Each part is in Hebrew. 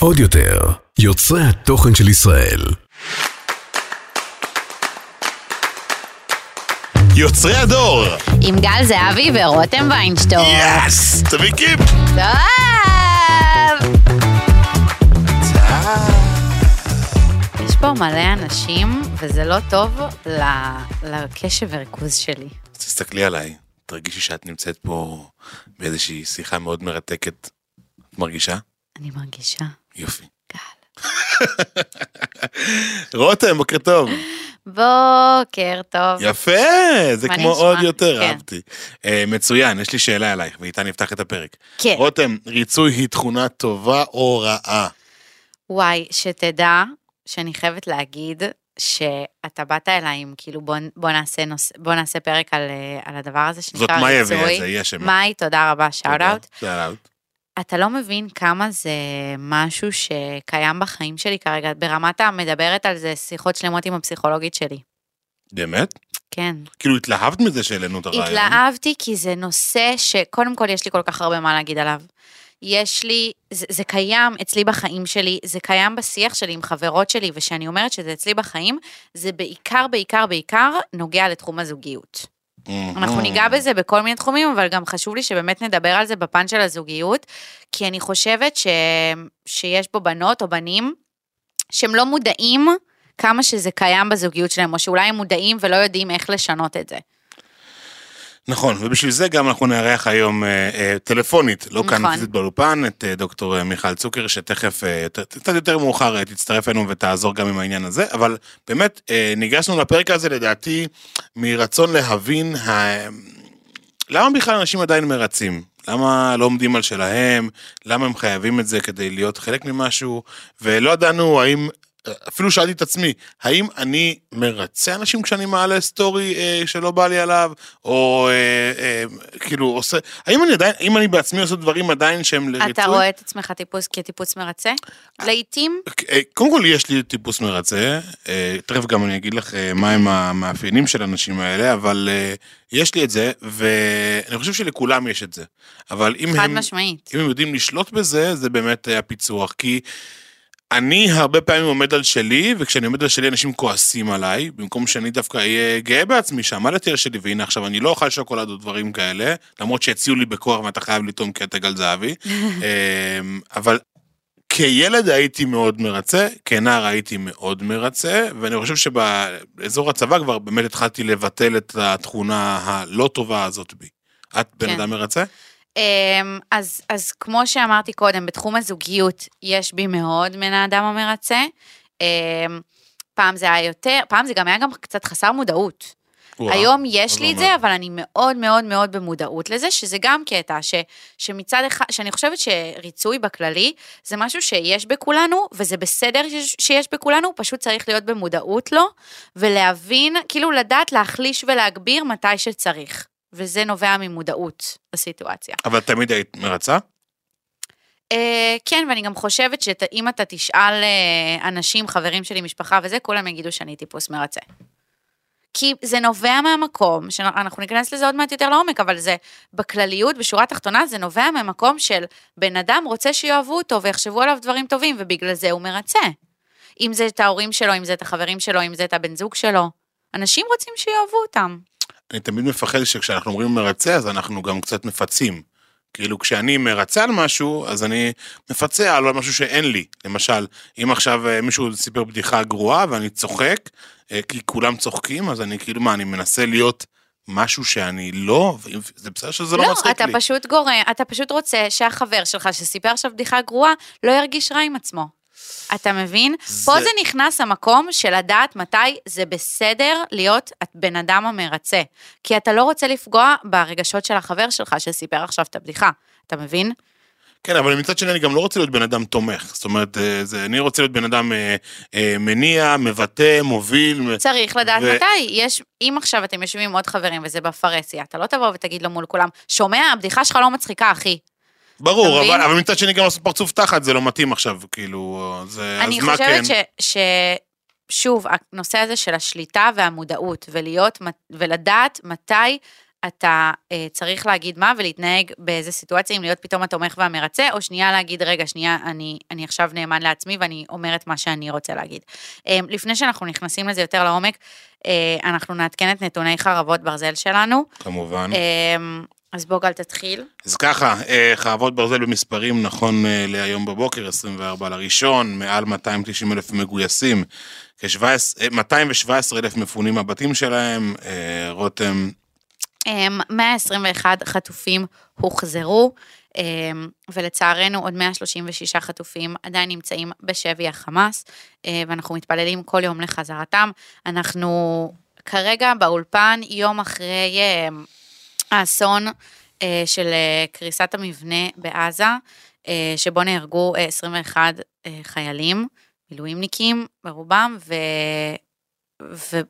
עוד יותר, יוצרי התוכן של ישראל. יוצרי הדור! עם גל זהבי ורותם ויינשטור. יאס! תביא קיפ! טוב! יש פה מלא אנשים, וזה לא טוב לקשב וריכוז שלי. תסתכלי עליי, תרגישי שאת נמצאת פה באיזושהי שיחה מאוד מרתקת. את מרגישה? אני מרגישה, יופי. גל. רותם, בוקר טוב. בוקר טוב. יפה, זה כמו נשמע? עוד יותר, כן. אהבתי. אה, מצוין, יש לי שאלה אלייך, ואיתה נפתח את הפרק. כן. רותם, ריצוי היא תכונה טובה או רעה? וואי, שתדע שאני חייבת להגיד שאתה באת אליי עם כאילו בוא, בוא, נעשה, נוס, בוא נעשה פרק על, אה, על הדבר הזה זאת שנקרא מאי הביאה ריצוי. את זה, היא אשמה. מאי, תודה רבה. שאוט אאוט. אתה לא מבין כמה זה משהו שקיים בחיים שלי כרגע, ברמת המדברת על זה שיחות שלמות עם הפסיכולוגית שלי. באמת? כן. כאילו התלהבת מזה שהעלינו את הרעיון. התלהבתי כי זה נושא שקודם כל יש לי כל כך הרבה מה להגיד עליו. יש לי, זה, זה קיים אצלי בחיים שלי, זה קיים בשיח שלי עם חברות שלי, וכשאני אומרת שזה אצלי בחיים, זה בעיקר, בעיקר, בעיקר נוגע לתחום הזוגיות. אנחנו ניגע בזה בכל מיני תחומים, אבל גם חשוב לי שבאמת נדבר על זה בפן של הזוגיות, כי אני חושבת ש... שיש פה בנות או בנים שהם לא מודעים כמה שזה קיים בזוגיות שלהם, או שאולי הם מודעים ולא יודעים איך לשנות את זה. נכון, ובשביל זה גם אנחנו נארח היום אה, אה, טלפונית, לא כאן נכון. פיזית באולפן, את אה, דוקטור אה, מיכל צוקר, שתכף, אה, יותר- קצת יותר מאוחר אה, תצטרף אלינו ותעזור גם עם העניין הזה, אבל באמת אה, ניגשנו לפרק הזה לדעתי מרצון להבין ה... למה בכלל אנשים עדיין מרצים? למה לא עומדים על שלהם? למה הם חייבים את זה כדי להיות חלק ממשהו? ולא ידענו האם, אפילו שאלתי את עצמי, האם אני מרצה אנשים כשאני מעלה סטורי אה, שלא בא לי עליו? או אה, אה, כאילו עושה, האם אני עדיין, האם אני בעצמי עושה דברים עדיין שהם לריצוי? אתה רואה את עצמך טיפוס כטיפוס מרצה? לעתים? אה, קודם כל יש לי טיפוס מרצה, אה, תכף גם אני אגיד לך אה, מהם המאפיינים של האנשים האלה, אבל אה, יש לי את זה, ואני חושב שלכולם יש את זה. אבל אם חד הם, משמעית. אם הם יודעים לשלוט בזה, זה באמת אה, הפיצוח. כי אני הרבה פעמים עומד על שלי, וכשאני עומד על שלי אנשים כועסים עליי, במקום שאני דווקא אהיה גאה בעצמי שעמדתי על שלי, והנה עכשיו אני לא אוכל שוקולד או דברים כאלה, למרות שהציעו לי בכוח ואתה חייב לטעום קטע גל זהבי. אמ, אבל כילד הייתי מאוד מרצה, כנער הייתי מאוד מרצה, ואני חושב שבאזור הצבא כבר באמת התחלתי לבטל את התכונה הלא טובה הזאת בי. את בן כן. אדם מרצה? אמ, אז, אז כמו שאמרתי קודם, בתחום הזוגיות יש בי מאוד מן האדם המרצה. אמ, פעם זה היה יותר, פעם זה גם היה גם קצת חסר מודעות. וואו, היום יש לי את לא זה, אבל אני מאוד מאוד מאוד במודעות לזה, שזה גם קטע, ש, שמצד אחד, שאני חושבת שריצוי בכללי, זה משהו שיש בכולנו, וזה בסדר שיש, שיש בכולנו, פשוט צריך להיות במודעות לו, ולהבין, כאילו לדעת להחליש ולהגביר מתי שצריך. וזה נובע ממודעות לסיטואציה. אבל תמיד היית מרצה? אה, כן, ואני גם חושבת שאם אתה תשאל אה, אנשים, חברים שלי, משפחה וזה, כולם יגידו שאני טיפוס מרצה. כי זה נובע מהמקום, שאנחנו ניכנס לזה עוד מעט יותר לעומק, אבל זה בכלליות, בשורה התחתונה, זה נובע מהמקום של בן אדם רוצה שיאהבו אותו ויחשבו עליו דברים טובים, ובגלל זה הוא מרצה. אם זה את ההורים שלו, אם זה את החברים שלו, אם זה את הבן זוג שלו. אנשים רוצים שיאהבו אותם. אני תמיד מפחד שכשאנחנו אומרים מרצה, אז אנחנו גם קצת מפצים. כאילו כשאני מרצה על משהו, אז אני מפצה על משהו שאין לי. למשל, אם עכשיו אה, מישהו סיפר בדיחה גרועה ואני צוחק, אה, כי כולם צוחקים, אז אני כאילו, מה, אני מנסה להיות משהו שאני לא, זה בסדר שזה לא, לא, מצחיק אתה לי. פשוט גורם, אתה פשוט רוצה שהחבר שלך שסיפר עכשיו בדיחה גרועה, לא ירגיש רע עם עצמו. אתה מבין? זה- פה זה נכנס המקום של לדעת מתי זה בסדר להיות בן אדם המרצה. כי אתה לא רוצה לפגוע ברגשות של החבר שלך שסיפר עכשיו את הבדיחה. אתה מבין? כן, אבל מצד שני אני גם לא רוצה להיות בן אדם תומך. זאת אומרת, אה, זה, אני רוצה להיות בן אדם אה, אה, מניע, מבטא, מוביל. צריך לדעת ו- מתי. יש, אם עכשיו אתם יושבים עם עוד חברים וזה בפרהסיה, אתה לא תבוא ותגיד לו מול כולם, שומע, הבדיחה שלך לא מצחיקה, אחי. ברור, אבל? אבל מצד שני גם לעשות פרצוף תחת זה לא מתאים עכשיו, כאילו, זה, אני אז מה כן? חושבת ש, ש... שוב, הנושא הזה של השליטה והמודעות, ולהיות, ולדעת מתי אתה אה, צריך להגיד מה ולהתנהג באיזה סיטואציה, אם להיות פתאום התומך והמרצה, או שנייה להגיד, רגע, שנייה, אני, אני עכשיו נאמן לעצמי ואני אומרת מה שאני רוצה להגיד. אה, לפני שאנחנו נכנסים לזה יותר לעומק, אה, אנחנו נעדכן את נתוני חרבות ברזל שלנו. כמובן. אה, אז בוא גל תתחיל. אז ככה, אה, חרבות ברזל במספרים נכון אה, להיום בבוקר, 24 לראשון, מעל 290 אלף מגויסים, כ-217 אלף מפונים מהבתים שלהם, אה, רותם, אמ, 121 חטופים הוחזרו, אמ, ולצערנו עוד 136 חטופים עדיין נמצאים בשבי החמאס, אה, ואנחנו מתפללים כל יום לחזרתם. אנחנו כרגע באולפן, יום אחרי אמ, האסון אה, של אה, קריסת המבנה בעזה, אה, שבו נהרגו אה, 21 אה, חיילים, מילואימניקים ברובם, ו... ו...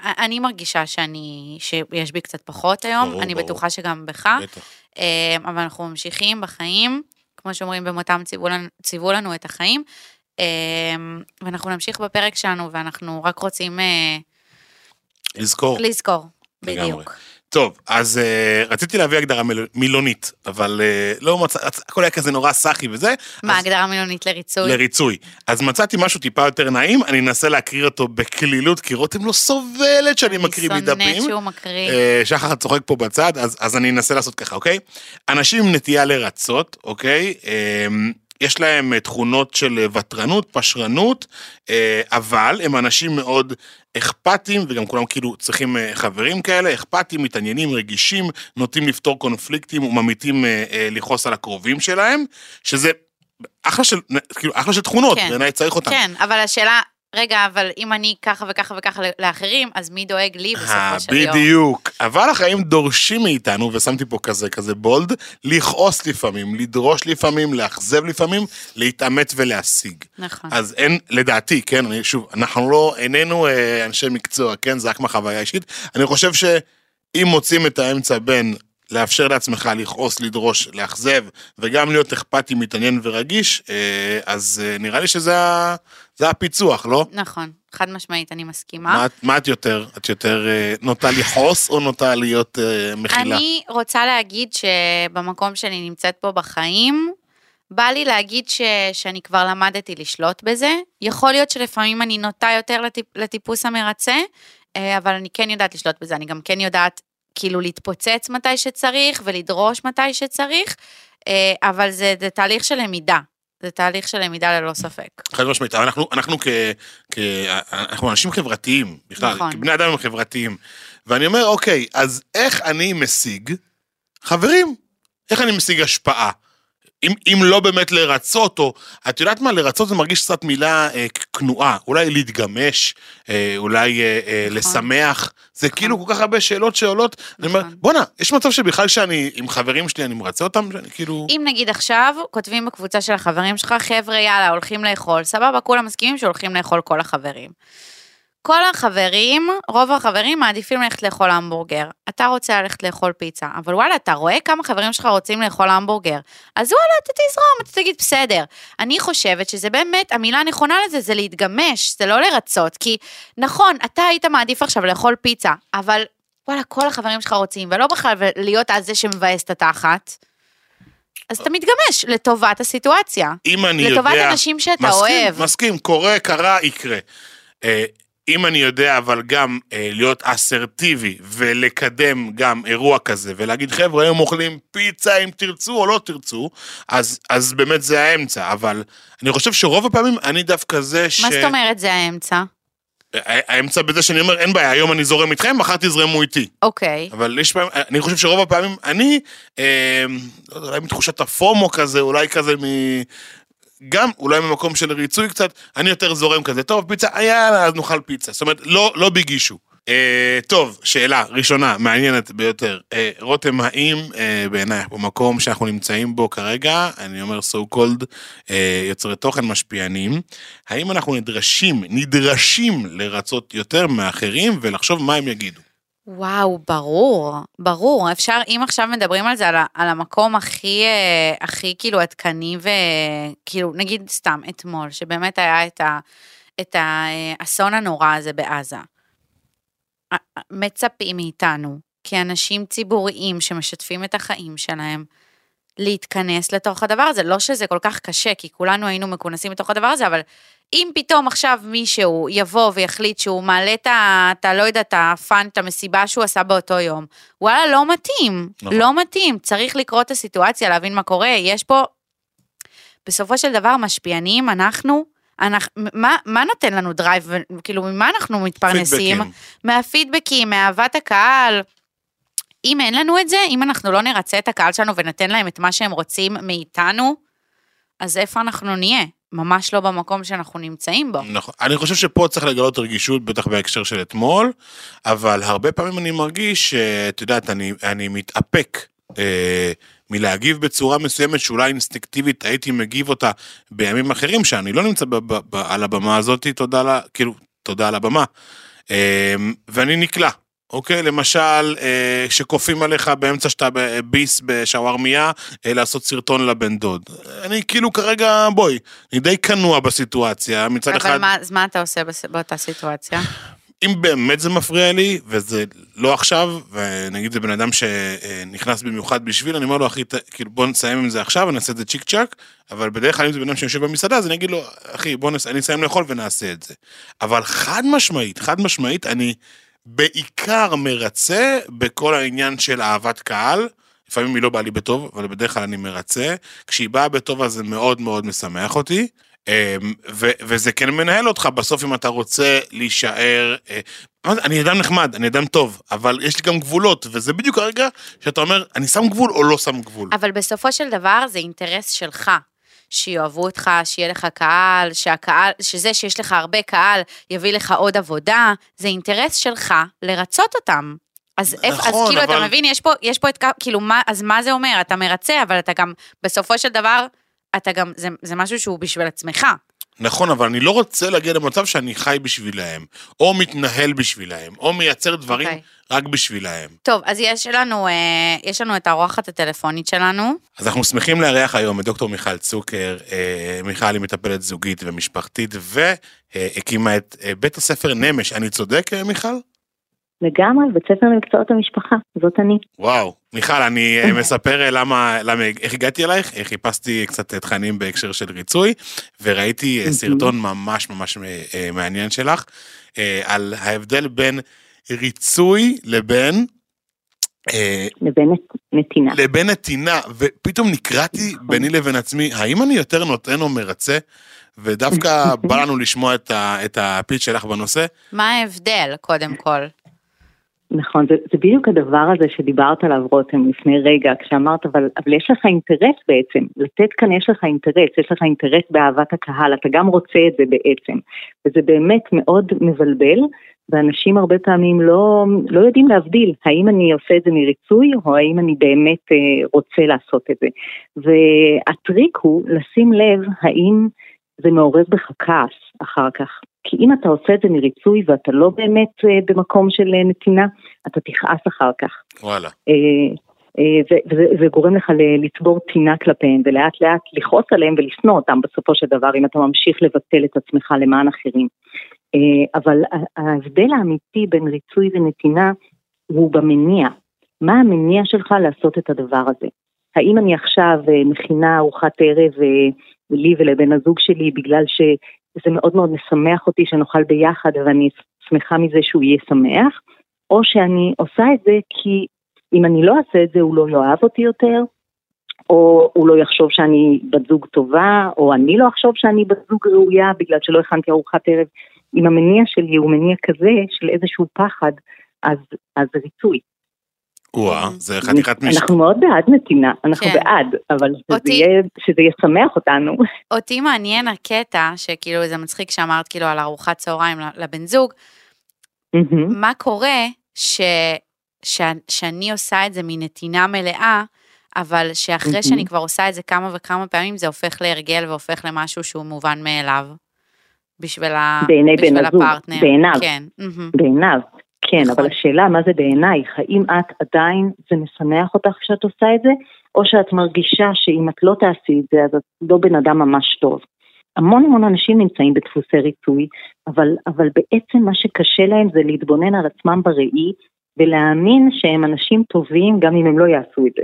אני מרגישה שאני, שיש בי קצת פחות היום, ברור, אני ברור. בטוחה שגם בך, בטח. אה, אבל אנחנו ממשיכים בחיים, כמו שאומרים במותם ציוו לנו, ציוו לנו את החיים, אה, ואנחנו נמשיך בפרק שלנו, ואנחנו רק רוצים אה, לזכור. לזכור, לגמרי. טוב, אז uh, רציתי להביא הגדרה מיל... מילונית, אבל uh, לא מצא, הכל היה כזה נורא סאחי וזה. מה, אז- הגדרה מילונית לריצוי? לריצוי. אז מצאתי משהו טיפה יותר נעים, אני אנסה להקריא אותו בקלילות, כי רותם לא סובלת שאני מקריא אני מדפים. שונאת שהוא מקריא. אה, שחר צוחק פה בצד, אז, אז אני אנסה לעשות ככה, אוקיי? אנשים עם נטייה לרצות, אוקיי? אה, יש להם תכונות של ותרנות, פשרנות, אבל הם אנשים מאוד אכפתיים, וגם כולם כאילו צריכים אה, חברים כאלה, אכפתיים, מתעניינים, רגישים, נוטים לפתור קונפליקטים וממיתים אה, אה, לכעוס על הקרובים שלהם, שזה אחלה של, כאילו, אחלה של תכונות, כן. בעיניי צריך אותן. כן, אבל השאלה, רגע, אבל אם אני ככה וככה וככה לאחרים, אז מי דואג לי אה, בסופו של יום? בדיוק. אבל החיים דורשים מאיתנו, ושמתי פה כזה, כזה בולד, לכעוס לפעמים, לדרוש לפעמים, לאכזב לפעמים, להתעמת ולהשיג. נכון. אז אין, לדעתי, כן, אני, שוב, אנחנו לא, איננו אה, אנשי מקצוע, כן, זה רק מהחוויה האישית. אני חושב שאם מוצאים את האמצע בין לאפשר לעצמך לכעוס, לדרוש, לאכזב, וגם להיות אכפתי, מתעניין ורגיש, אה, אז אה, נראה לי שזה ה- זה הפיצוח, לא? נכון, חד משמעית, אני מסכימה. מה, מה את יותר? את יותר אה, נוטה לכעוס או נוטה להיות אה, מכילה? אני רוצה להגיד שבמקום שאני נמצאת פה בחיים, בא לי להגיד ש, שאני כבר למדתי לשלוט בזה. יכול להיות שלפעמים אני נוטה יותר לטיפ, לטיפוס המרצה, אה, אבל אני כן יודעת לשלוט בזה, אני גם כן יודעת כאילו להתפוצץ מתי שצריך ולדרוש מתי שצריך, אבל זה, זה תהליך של למידה. זה תהליך של למידה ללא ספק. חד משמעית, אנחנו, אנחנו כ, כ... אנחנו אנשים חברתיים, בכלל, נכון. כבני אדם הם חברתיים. ואני אומר, אוקיי, אז איך אני משיג חברים? איך אני משיג השפעה? אם, אם לא באמת לרצות, או את יודעת מה, לרצות זה מרגיש קצת מילה אה, כנועה, אולי להתגמש, אה, אולי אה, אה, נכון. לשמח, זה כאילו כל כך הרבה שאלות שעולות, אני אומר, נכון. בואנה, יש מצב שבכלל שאני עם חברים שלי, אני מרצה אותם, שאני כאילו... אם נגיד עכשיו, כותבים בקבוצה של החברים שלך, חבר'ה, יאללה, הולכים לאכול, סבבה, כולם מסכימים שהולכים לאכול כל החברים. כל החברים, רוב החברים מעדיפים ללכת לאכול המבורגר. אתה רוצה ללכת לאכול פיצה, אבל וואלה, אתה רואה כמה חברים שלך רוצים לאכול המבורגר, אז וואלה, אתה תזרום, אתה תגיד בסדר. אני חושבת שזה באמת, המילה הנכונה לזה זה להתגמש, זה לא לרצות, כי נכון, אתה היית מעדיף עכשיו לאכול פיצה, אבל וואלה, כל החברים שלך רוצים, ולא בכלל להיות אז זה שמבאס את התחת. אז אתה מתגמש לטובת הסיטואציה. אם אני לטובת יודע... אנשים שאתה מסכים, אוהב. מסכים, קורה, קרה, יקרה. אם אני יודע אבל גם אה, להיות אסרטיבי ולקדם גם אירוע כזה ולהגיד חבר'ה היום אוכלים פיצה אם תרצו או לא תרצו, אז, אז באמת זה האמצע, אבל אני חושב שרוב הפעמים אני דווקא זה ש... מה זאת אומרת זה האמצע? האמצע בזה שאני אומר אין בעיה היום אני זורם איתכם מחר תזרמו איתי. אוקיי. אבל יש פעמים, אני חושב שרוב הפעמים אני, אה, לא יודע, אולי מתחושת הפומו כזה, אולי כזה מ... גם אולי ממקום של ריצוי קצת, אני יותר זורם כזה, טוב, פיצה, יאללה, אז נאכל פיצה. זאת אומרת, לא, לא ביגישו. אה, טוב, שאלה ראשונה, מעניינת ביותר. אה, רותם, האם אה, בעינייך, במקום שאנחנו נמצאים בו כרגע, אני אומר so called אה, יוצרי תוכן משפיענים, האם אנחנו נדרשים, נדרשים לרצות יותר מאחרים ולחשוב מה הם יגידו? וואו, ברור, ברור. אפשר, אם עכשיו מדברים על זה, על, המקום הכי, אה, הכי כאילו עדכני וכאילו, נגיד סתם אתמול, שבאמת היה את, ה, את האסון הנורא הזה בעזה. מצפים מאיתנו, כאנשים ציבוריים שמשתפים את החיים שלהם, להתכנס לתוך הדבר הזה. לא שזה כל כך קשה, כי כולנו היינו מכונסים לתוך הדבר הזה, אבל אם פתאום עכשיו מישהו יבוא ויחליט שהוא מעלה את ה... אתה לא יודע, את ה fun, את המסיבה שהוא עשה באותו יום, וואלה, לא מתאים. נכון. לא מתאים. צריך לקרוא את הסיטואציה, להבין מה קורה. יש פה, בסופו של דבר, משפיענים, אנחנו, אנחנו, מה, מה נותן לנו drive, כאילו, ממה אנחנו מתפרנסים? פידבקים. מהפידבקים, מאהבת הקהל. אם אין לנו את זה, אם אנחנו לא נרצה את הקהל שלנו וניתן להם את מה שהם רוצים מאיתנו, אז איפה אנחנו נהיה? ממש לא במקום שאנחנו נמצאים בו. נכון. אני חושב שפה צריך לגלות רגישות, בטח בהקשר של אתמול, אבל הרבה פעמים אני מרגיש שאת יודעת, אני, אני מתאפק. אה, מלהגיב בצורה מסוימת שאולי אינסטינקטיבית הייתי מגיב אותה בימים אחרים שאני לא נמצא ב- ב- ב- על הבמה הזאת, תודה לה, כאילו, תודה על הבמה. אה, ואני נקלע, אוקיי? למשל, אה, שכופים עליך באמצע שאתה ביס בשווארמיה, אה, לעשות סרטון לבן דוד. אני כאילו כרגע, בואי, אני די כנוע בסיטואציה, מצד אבל אחד... מה, אז מה אתה עושה באותה סיטואציה? אם באמת זה מפריע לי, וזה לא עכשיו, ונגיד זה בן אדם שנכנס במיוחד בשביל, אני אומר לו, אחי, כאילו, בוא נסיים עם זה עכשיו, אני אעשה את זה צ'יק צ'אק, אבל בדרך כלל אם זה בן אדם שיושב במסעדה, אז אני אגיד לו, אחי, בוא נס... אני אסיים לאכול ונעשה את זה. אבל חד משמעית, חד משמעית, אני בעיקר מרצה בכל העניין של אהבת קהל. לפעמים היא לא באה לי בטוב, אבל בדרך כלל אני מרצה. כשהיא באה בטוב אז זה מאוד מאוד משמח אותי. אמ, ו- וזה כן מנהל אותך בסוף אם אתה רוצה להישאר, אה, אני אדם נחמד, אני אדם טוב, אבל יש לי גם גבולות, וזה בדיוק הרגע שאתה אומר, אני שם גבול או לא שם גבול. אבל בסופו של דבר זה אינטרס שלך. שיאהבו אותך, שיהיה לך קהל, שהקהל, שזה שיש לך הרבה קהל יביא לך עוד עבודה, זה אינטרס שלך לרצות אותם. אז, איפ, אז נכון, כאילו, אבל- אתה מבין, יש פה, יש פה את, כאילו, מה, אז מה זה אומר? אתה מרצה, אבל אתה גם, בסופו של דבר, אתה גם, זה, זה משהו שהוא בשביל עצמך. נכון, אבל אני לא רוצה להגיע למצב שאני חי בשבילהם, או מתנהל בשבילהם, או מייצר דברים אוקיי. רק בשבילהם. טוב, אז יש לנו, אה, יש לנו את האורחת הטלפונית שלנו. אז אנחנו שמחים לארח היום את דוקטור מיכל צוקר. אה, מיכל היא מטפלת זוגית ומשפחתית, והקימה את אה, בית הספר נמש. אני צודק, מיכל? לגמרי, בית ספר למקצועות המשפחה, זאת אני. וואו. מיכל, אני אה, מספר אה, למה, למה, איך הגעתי אלייך, אה, חיפשתי קצת תכנים בהקשר של ריצוי, וראיתי מהמם. סרטון ממש ממש מעניין שלך, על ההבדל בין ריצוי לבין... לבין נתינה. לבין נתינה, ופתאום נקרעתי ביני לבין עצמי, האם אני יותר נותן או מרצה? ודווקא בא לנו לשמוע את, ה, את הפיץ שלך בנושא. מה ההבדל, קודם כל? נכון, זה, זה בדיוק הדבר הזה שדיברת עליו, רותם, לפני רגע, כשאמרת, אבל, אבל יש לך אינטרס בעצם, לתת כאן יש לך אינטרס, יש לך אינטרס באהבת הקהל, אתה גם רוצה את זה בעצם, וזה באמת מאוד מבלבל, ואנשים הרבה פעמים לא, לא יודעים להבדיל, האם אני עושה את זה מריצוי, או האם אני באמת אה, רוצה לעשות את זה. והטריק הוא לשים לב האם זה מעורר בך כעס אחר כך. כי אם אתה עושה את זה מריצוי ואתה לא באמת אה, במקום של אה, נתינה, אתה תכעס אחר כך. וואלה. אה, אה, וזה זה גורם לך לצבור טינה כלפיהם ולאט לאט לכעוס עליהם ולשנוא אותם בסופו של דבר אם אתה ממשיך לבטל את עצמך למען אחרים. אה, אבל ההבדל האמיתי בין ריצוי ונתינה הוא במניע. מה המניע שלך לעשות את הדבר הזה? האם אני עכשיו אה, מכינה ארוחת ערב אה, לי ולבן הזוג שלי בגלל שזה מאוד מאוד משמח אותי שנאכל ביחד ואני שמחה מזה שהוא יהיה שמח, או שאני עושה את זה כי אם אני לא אעשה את זה הוא לא יאהב אותי יותר, או הוא לא יחשוב שאני בת זוג טובה, או אני לא אחשוב שאני בת זוג ראויה בגלל שלא הכנתי ארוחת ערב. אם המניע שלי הוא מניע כזה של איזשהו פחד, אז, אז זה ריצוי. וואה, זה חתיכת משק. אנחנו מאוד בעד נתינה, אנחנו כן. בעד, אבל שזה אותי- יהיה, שזה ישמח אותנו. אותי מעניין הקטע, שכאילו זה מצחיק שאמרת כאילו על ארוחת צהריים לבן זוג, מהמם. מה קורה ש, ש, שאני עושה את זה מנתינה מלאה, אבל שאחרי מהמם. שאני כבר עושה את זה כמה וכמה פעמים, זה הופך להרגל והופך למשהו שהוא מובן מאליו. בשביל, ה, בעיני בן בשביל הזוג, הפרטנר. בעיניו. כן. מהמם. בעיניו, כן, נכון. אבל השאלה מה זה בעינייך, האם את עדיין, זה משמח אותך כשאת עושה את זה, או שאת מרגישה שאם את לא תעשי את זה, אז את לא בן אדם ממש טוב. המון המון אנשים נמצאים בדפוסי ריצוי, אבל, אבל בעצם מה שקשה להם זה להתבונן על עצמם בראי ולהאמין שהם אנשים טובים גם אם הם לא יעשו את זה,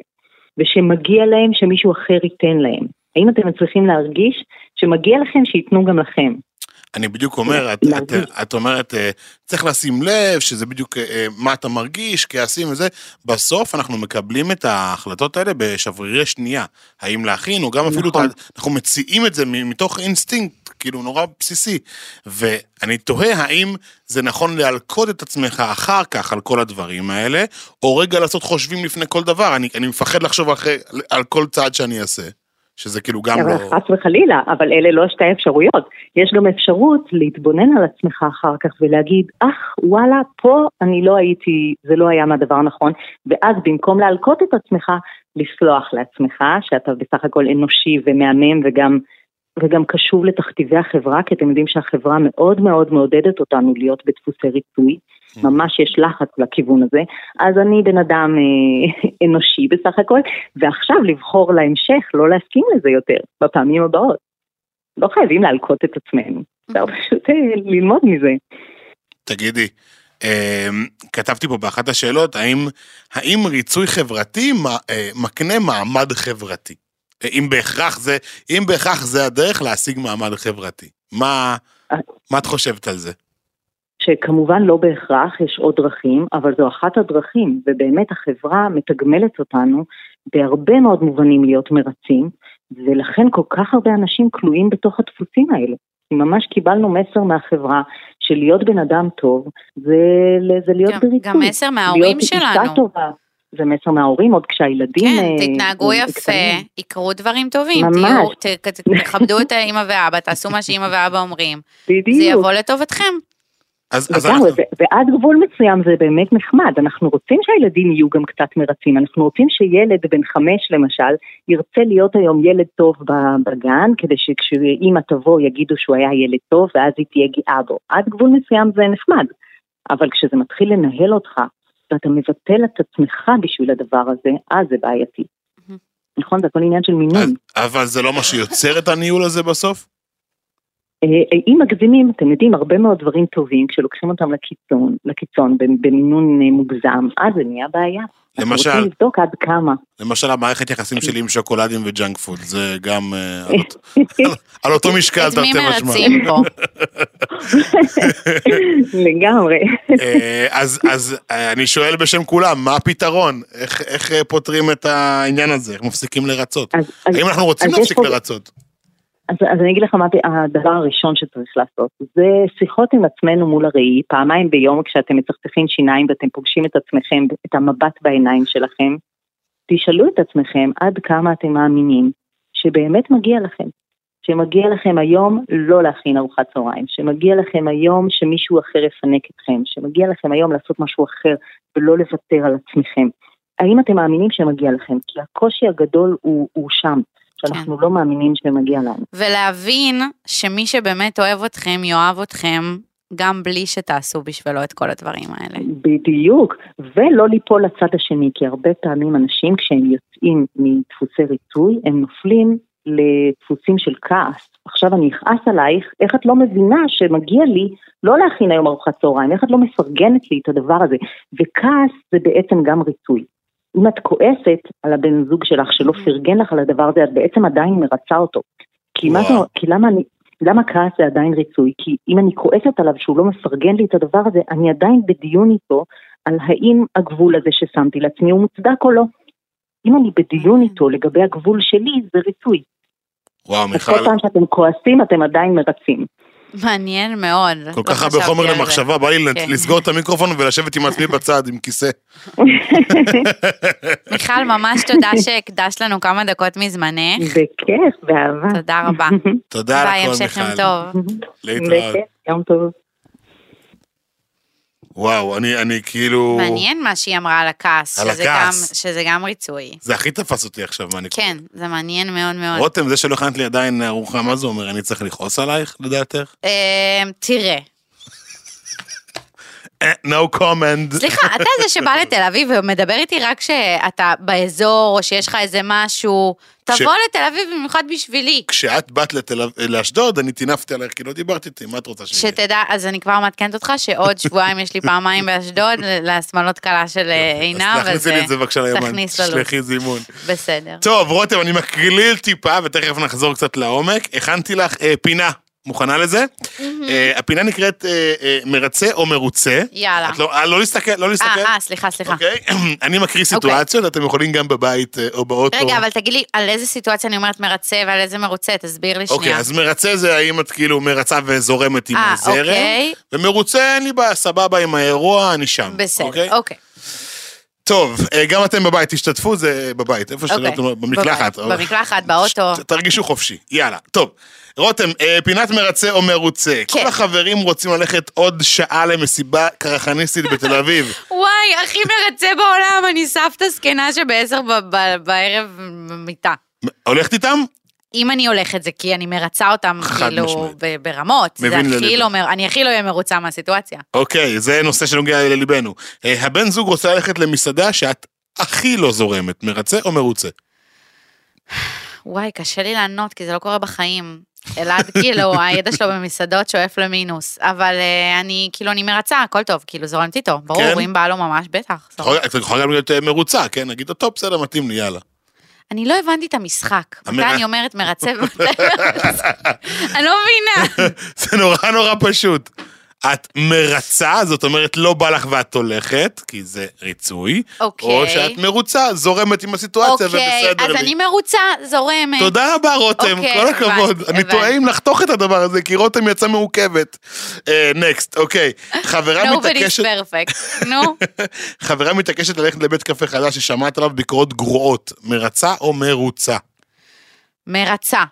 ושמגיע להם שמישהו אחר ייתן להם. האם אתם מצליחים להרגיש שמגיע לכם שייתנו גם לכם? אני בדיוק אומר, את, את, את אומרת, אה, צריך לשים לב שזה בדיוק אה, מה אתה מרגיש, כעסים וזה, בסוף אנחנו מקבלים את ההחלטות האלה בשברירי שנייה. האם להכין, או גם אפילו, נכון. אנחנו מציעים את זה מתוך אינסטינקט, כאילו נורא בסיסי. ואני תוהה האם זה נכון להלקות את עצמך אחר כך על כל הדברים האלה, או רגע לעשות חושבים לפני כל דבר. אני, אני מפחד לחשוב אחרי, על כל צעד שאני אעשה. שזה כאילו גם לא... חס וחלילה, אבל אלה לא שתי אפשרויות. יש גם אפשרות להתבונן על עצמך אחר כך ולהגיד, אך וואלה, פה אני לא הייתי, זה לא היה מהדבר הנכון, ואז במקום להלקות את עצמך, לסלוח לעצמך, שאתה בסך הכל אנושי ומהמם וגם, וגם קשוב לתכתיבי החברה, כי אתם יודעים שהחברה מאוד מאוד מעודדת אותנו להיות בדפוסי ריצוי. ממש יש לחץ לכיוון הזה, אז אני בן אדם אה, אנושי בסך הכל, ועכשיו לבחור להמשך, לא להסכים לזה יותר, בפעמים הבאות. לא חייבים להלקות את עצמנו, אפשר פשוט אה, ללמוד מזה. תגידי, אה, כתבתי פה באחת השאלות, האם, האם ריצוי חברתי אה, מקנה מעמד חברתי? אם בהכרח זה, אם בהכרח זה הדרך להשיג מעמד חברתי. מה, מה את חושבת על זה? שכמובן לא בהכרח, יש עוד דרכים, אבל זו אחת הדרכים, ובאמת החברה מתגמלת אותנו בהרבה מאוד מובנים להיות מרצים, ולכן כל כך הרבה אנשים כלואים בתוך הדפוסים האלה. ממש קיבלנו מסר מהחברה שלהיות בן אדם טוב זה, זה להיות גם, בריצוי. גם מסר מההורים שלנו. טובה. זה מסר מההורים, עוד כשהילדים... כן, אה, תתנהגו יפה. יקרו דברים טובים. ממש. תכבדו את האמא ואבא, תעשו מה שאמא ואבא אומרים. בדיוק. זה יבוא לטובתכם. אז, אז אנחנו, ו- ועד גבול מסוים זה באמת נחמד, אנחנו רוצים שהילדים יהיו גם קצת מרצים, אנחנו רוצים שילד בן חמש למשל, ירצה להיות היום ילד טוב בגן, כדי שכשאימא תבוא יגידו שהוא היה ילד טוב, ואז היא תהיה גאה בו. עד גבול מסוים זה נחמד, אבל כשזה מתחיל לנהל אותך, ואתה מבטל את עצמך בשביל הדבר הזה, אז זה בעייתי. נכון? זה הכל עניין של מינון. אז, אבל זה לא מה שיוצר את הניהול הזה בסוף? אה, אם מגזימים, אתם יודעים, הרבה מאוד דברים טובים, כשלוקחים אותם לקיצון, לקיצון במינון אה, מוגזם, אז זה נהיה בעיה. אנחנו למשל? רוצים לבדוק עד כמה. למשל המערכת יחסים שלי עם שוקולדים וג'אנק פוד, זה גם אה, על, אות- על אותו משקל את מי תרתי משמע. מרצים פה? לגמרי. אז, אז אני שואל בשם כולם, מה הפתרון? איך, איך פותרים את העניין הזה? איך מפסיקים לרצות? האם אנחנו רוצים להפסיק לרצות? אז, אז אני אגיד לך מה הדבר הראשון שצריך לעשות, זה שיחות עם עצמנו מול הראי, פעמיים ביום כשאתם מצחצחים שיניים ואתם פוגשים את עצמכם, את המבט בעיניים שלכם, תשאלו את עצמכם עד כמה אתם מאמינים שבאמת מגיע לכם, שמגיע לכם היום לא להכין ארוחת צהריים, שמגיע לכם היום שמישהו אחר יפנק אתכם, שמגיע לכם היום לעשות משהו אחר ולא לוותר על עצמכם. האם אתם מאמינים שמגיע לכם? כי הקושי הגדול הוא, הוא שם. שאנחנו כן. לא מאמינים שמגיע לנו. ולהבין שמי שבאמת אוהב אתכם, יאהב אתכם, גם בלי שתעשו בשבילו את כל הדברים האלה. בדיוק, ולא ליפול לצד השני, כי הרבה פעמים אנשים כשהם יוצאים מדפוסי ריצוי, הם נופלים לדפוסים של כעס. עכשיו אני אכעס עלייך, איך את לא מבינה שמגיע לי לא להכין היום ארוחת צהריים, איך את לא מפרגנת לי את הדבר הזה. וכעס זה בעצם גם ריצוי. אם את כועסת על הבן זוג שלך שלא פרגן לך על הדבר הזה, את בעצם עדיין מרצה אותו. כי, מה זה. כי למה, אני, למה כעס זה עדיין ריצוי? כי אם אני כועסת עליו שהוא לא מפרגן לי את הדבר הזה, אני עדיין בדיון איתו על האם הגבול הזה ששמתי לעצמי הוא מוצדק או לא. אם אני בדיון איתו לגבי הגבול שלי, זה ריצוי. וואו, אז מיכל, כל פעם שאתם כועסים, אתם עדיין מרצים. מעניין מאוד. כל כך הרבה חומר. למחשבה, בא לי כן. לסגור את המיקרופון ולשבת עם עצמי בצד, עם כיסא. מיכל, ממש תודה שהקדשת לנו כמה דקות מזמנך. בכיף, באהבה. תודה רבה. תודה על ביי, הכל, המשך יום מיכל. טוב. להתראות. יום טוב. וואו, אני, אני כאילו... מעניין מה שהיא אמרה על הכעס. על שזה הכעס. גם- שזה גם ריצוי. זה הכי תפס אותי עכשיו, מה אני... כן, זה מעניין מאוד מאוד. רותם, זה שלא הכנת לי עדיין ארוחה, מה זה אומר? אני צריך לכעוס עלייך, לדעתך? אה, תראה, אה, no comment. סליחה, אתה זה שבא לתל אביב ומדבר איתי רק כשאתה באזור, או שיש לך איזה משהו, תבוא לתל אביב במיוחד בשבילי. כשאת באת לאשדוד, אני טינפתי עלייך, כי לא דיברת איתי, מה את רוצה שיהיה? שתדע, אז אני כבר מעדכנת אותך שעוד שבועיים יש לי פעמיים באשדוד, להשמלות קלה של אה, עינב, אז תכניסי לי את זה בבקשה ליומן, תכניס ללו"ז. תשלחי זימון. בסדר. טוב, רותם, אני מקליל טיפה, ותכף נחזור קצת לעומק. הכנתי לך אה, פינה. מוכנה לזה? אה, הפינה נקראת אה, אה, מרצה או מרוצה. יאללה. לא, לא להסתכל, לא להסתכל. אה, סליחה, סליחה. אוקיי? אני מקריא סיטואציות, אתם יכולים גם בבית או באוטו. רגע, אבל תגיד לי, על איזה סיטואציה אני אומרת מרצה ועל איזה מרוצה? תסביר לי אוקיי, שנייה. אז מרצה זה האם את כאילו מרצה וזורמת עם הזרם, אוקיי. ומרוצה אין לי בעיה, סבבה עם האירוע, אני שם. בסדר, אוקיי? אוקיי. טוב, גם אתם בבית, תשתתפו, זה בבית, איפה אוקיי. במקלחת. במקלחת, באוטו. תרגישו חופשי, יאללה. טוב, רותם, אה, פינת מרצה או מרוצה. כן. כל החברים רוצים ללכת עוד שעה למסיבה קרחניסטית בתל אביב. וואי, הכי מרצה בעולם, אני סבתא זקנה שבעשר בערב במיטה. הולכת איתם? אם אני הולכת זה כי אני מרצה אותם כאילו ברמות, מבין לליבך. לא, מר- אני הכי לא אהיה מרוצה מהסיטואציה. אוקיי, זה נושא שנוגע לליבנו. אה, הבן זוג רוצה ללכת למסעדה שאת הכי לא זורמת, מרצה או מרוצה? וואי, קשה לי לענות כי זה לא קורה בחיים. אלעד כאילו, הידע שלו במסעדות שואף למינוס, אבל אה, אני כאילו, אני מרצה, הכל טוב, כאילו זורמת איתו, ברור, כן? אם בא לו ממש, בטח. את יכולה- את יכולה גם להיות אה, מרוצה, כן? נגיד, טוב, בסדר, מתאים לי, יאללה. אני לא הבנתי את המשחק. מתי אני אומרת מרצה ומתי מרצה? אני לא מבינה. זה נורא נורא פשוט. את מרצה, זאת אומרת לא בא לך ואת הולכת, כי זה ריצוי. אוקיי. או שאת מרוצה, זורמת עם הסיטואציה אוקיי, ובסדר אז לי. אני מרוצה, זורמת. תודה רבה רותם, אוקיי, כל הכבוד. הבנתי, אני הבנתי. טועה אם לחתוך את הדבר הזה, כי רותם יצאה מעוכבת. נקסט, אוקיי. חברה Nobody's מתעקשת... perfect. נו, חברה מתעקשת ללכת לבית קפה חדש ששמעת עליו ביקורות גרועות. מרצה או מרוצה? מרצה.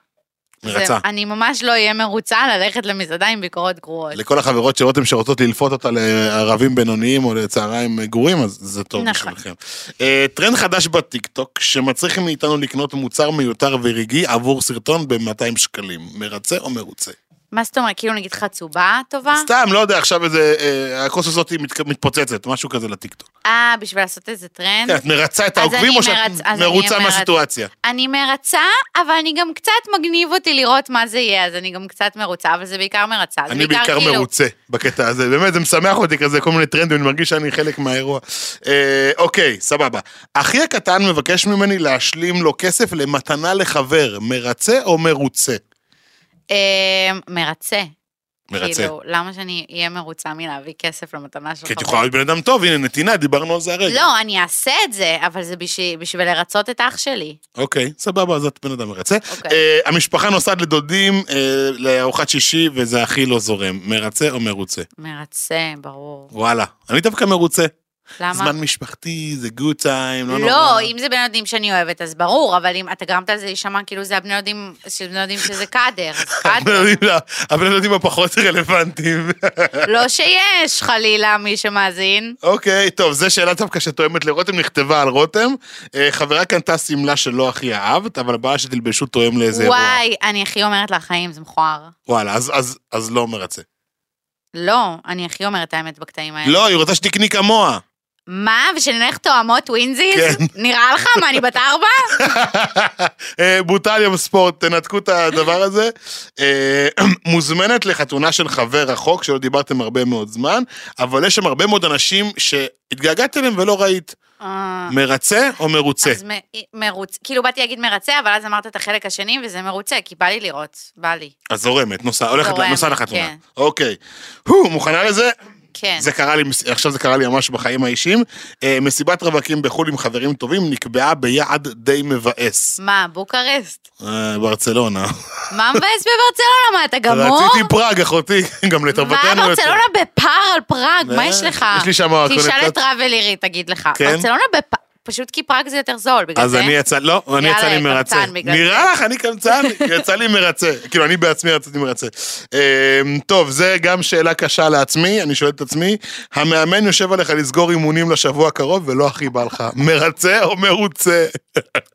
מרצה. אני ממש לא אהיה מרוצה ללכת למסעדה עם ביקורות גרועות. לכל החברות של רותם שרוצות ללפות אותה לערבים בינוניים או לצהריים גרועים, אז זה טוב נכון. בשבילכם. אה, טרנד חדש בטיקטוק, שמצריך מאיתנו לקנות מוצר מיותר ורגעי עבור סרטון ב-200 שקלים. מרצה או מרוצה? מה זאת אומרת, כאילו נגיד חצובה טובה? סתם, לא יודע, עכשיו איזה, אה, הכוס הזאת מתק- מתפוצצת, משהו כזה לטיקטוק. אה, בשביל לעשות איזה טרנד? כן, את מרצה את העוקבים או שאת מרצ- מרוצה מהסיטואציה? אני מרצה, אבל אני גם קצת מגניב אותי לראות מה זה יהיה, אז אני גם קצת מרוצה, אבל זה בעיקר מרצה. זה אני בעיקר כאילו- מרוצה בקטע הזה, באמת זה משמח אותי כזה, כל מיני טרנדים, אני מרגיש שאני חלק מהאירוע. אה, אוקיי, סבבה. אחי הקטן מבקש ממני להשלים לו כסף למתנה לחבר, מרצה או מרוצה? אה, מרצה. מרצה. כאילו, למה שאני אהיה מרוצה מלהביא כסף למתנה של כי את? יכולה להיות בן אדם טוב, הנה נתינה, דיברנו על זה הרגע. לא, אני אעשה את זה, אבל זה בשביל, בשביל לרצות את אח שלי. אוקיי, סבבה, אז את בן אדם מרצה. אוקיי. אה, המשפחה נוסעת לדודים אה, לארוחת שישי, וזה הכי לא זורם. מרצה או מרוצה? מרצה, ברור. וואלה, אני דווקא מרוצה. למה? זמן משפחתי, זה גוד טיים, לא נורא. לא, אם זה בני ילדים שאני אוהבת, אז ברור, אבל אם אתה גרמת לזה להישמע כאילו זה הבני ילדים, שבני ילדים שזה קאדר, אז קאדר. לא, הבן ילדים הפחות רלוונטיים. לא שיש, חלילה, מי שמאזין. אוקיי, טוב, זו שאלה דווקא שתואמת לרותם, נכתבה על רותם. אה, חברה קנתה שמלה שלא הכי אהבת, אבל הבעיה שתלבשו תואם לאיזה אירוע. וואי, אני הכי אומרת לחיים, זה מכוער. וואלה, אז לא מרצה. לא, אני הכי אומרת האמת בקטעים האלה. לא, היא רוצה שתקני כמוה. מה, ושנלך תואמות טווינזיז? כן. נראה לך? מה, אני בת ארבע? אה, בוטל יום ספורט, תנתקו את הדבר הזה. אה, מוזמנת לחתונה של חבר רחוק, שלא דיברתם הרבה מאוד זמן, אבל יש שם הרבה מאוד אנשים שהתגעגעת אליהם ולא ראית. אה, מרצה או מרוצה? אז מ- כאילו באתי להגיד מרצה, אבל אז אמרת את החלק השני, וזה מרוצה, כי בא לי לראות, בא לי. אז זורמת, נוסע, הולכת, נוסע לחתונה. כן. אוקיי. מוכנה לזה? כן. זה קרה לי, עכשיו זה קרה לי ממש בחיים האישיים. אה, מסיבת רווקים בחו"ל עם חברים טובים נקבעה ביעד די מבאס. מה, בוקרסט? אה, ברצלונה. מה מבאס בברצלונה? מה, אתה גמור? רציתי פראג, אחותי, גם מה, לטובתנו. ברצלונה בפער על פראג? מה אה, יש לך? יש לי שם תשאל. את טראבל עירי, תגיד לך. כן? ברצלונה בפער, פשוט כי פראג זה יותר זול, בגלל אז זה. אני יצא, לא, אני יאללה, יצא לי מרצה. נראה לך, אני קמצן, יצא לי מרצה. כאילו, אני בעצמי יצאתי מרצה. אה, טוב, זה גם שאלה קשה לעצמי, אני שואל את עצמי, המאמן יושב עליך לסגור אימונים לשבוע הקרוב ולא הכי בא לך. מרצה או מרוצה?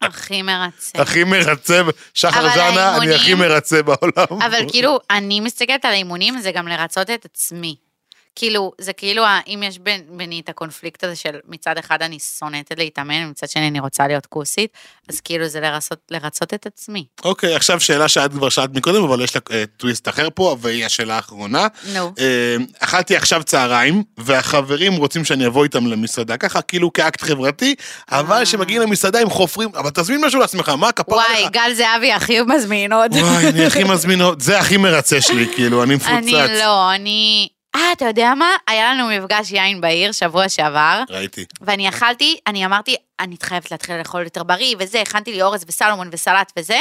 הכי מרצה. הכי מרצה, שחר ז'אנה, אני הכי מרצה בעולם. אבל כאילו, אני מסתכלת על האימונים, זה גם לרצות את עצמי. כאילו, זה כאילו, אם יש בין- ביני את הקונפליקט הזה של מצד אחד אני שונאת להתאמן, ומצד שני אני רוצה להיות כוסית, אז כאילו זה לרצות, לרצות את עצמי. אוקיי, עכשיו שאלה שאת כבר שאלת מקודם, אבל יש לה אה, טוויסט אחר פה, והיא השאלה האחרונה. נו. אה, אכלתי עכשיו צהריים, והחברים רוצים שאני אבוא איתם למסעדה, ככה כאילו כאקט חברתי, אבל אה. כשמגיעים למסעדה הם חופרים, אבל תזמין משהו לעצמך, מה כפרה וואי, לך? גל זהבי הכי מזמין עוד. וואי, אני הכי מזמין, עוד- זה הכי מרצה שלי, כאילו, אני מפוצץ. אני לא, אני... אה, אתה יודע מה? היה לנו מפגש יין בעיר שבוע שעבר, ראיתי. ואני אכלתי, אני אמרתי, אני חייבת להתחיל לאכול יותר בריא וזה, הכנתי לי אורז וסלומון וסלט וזה.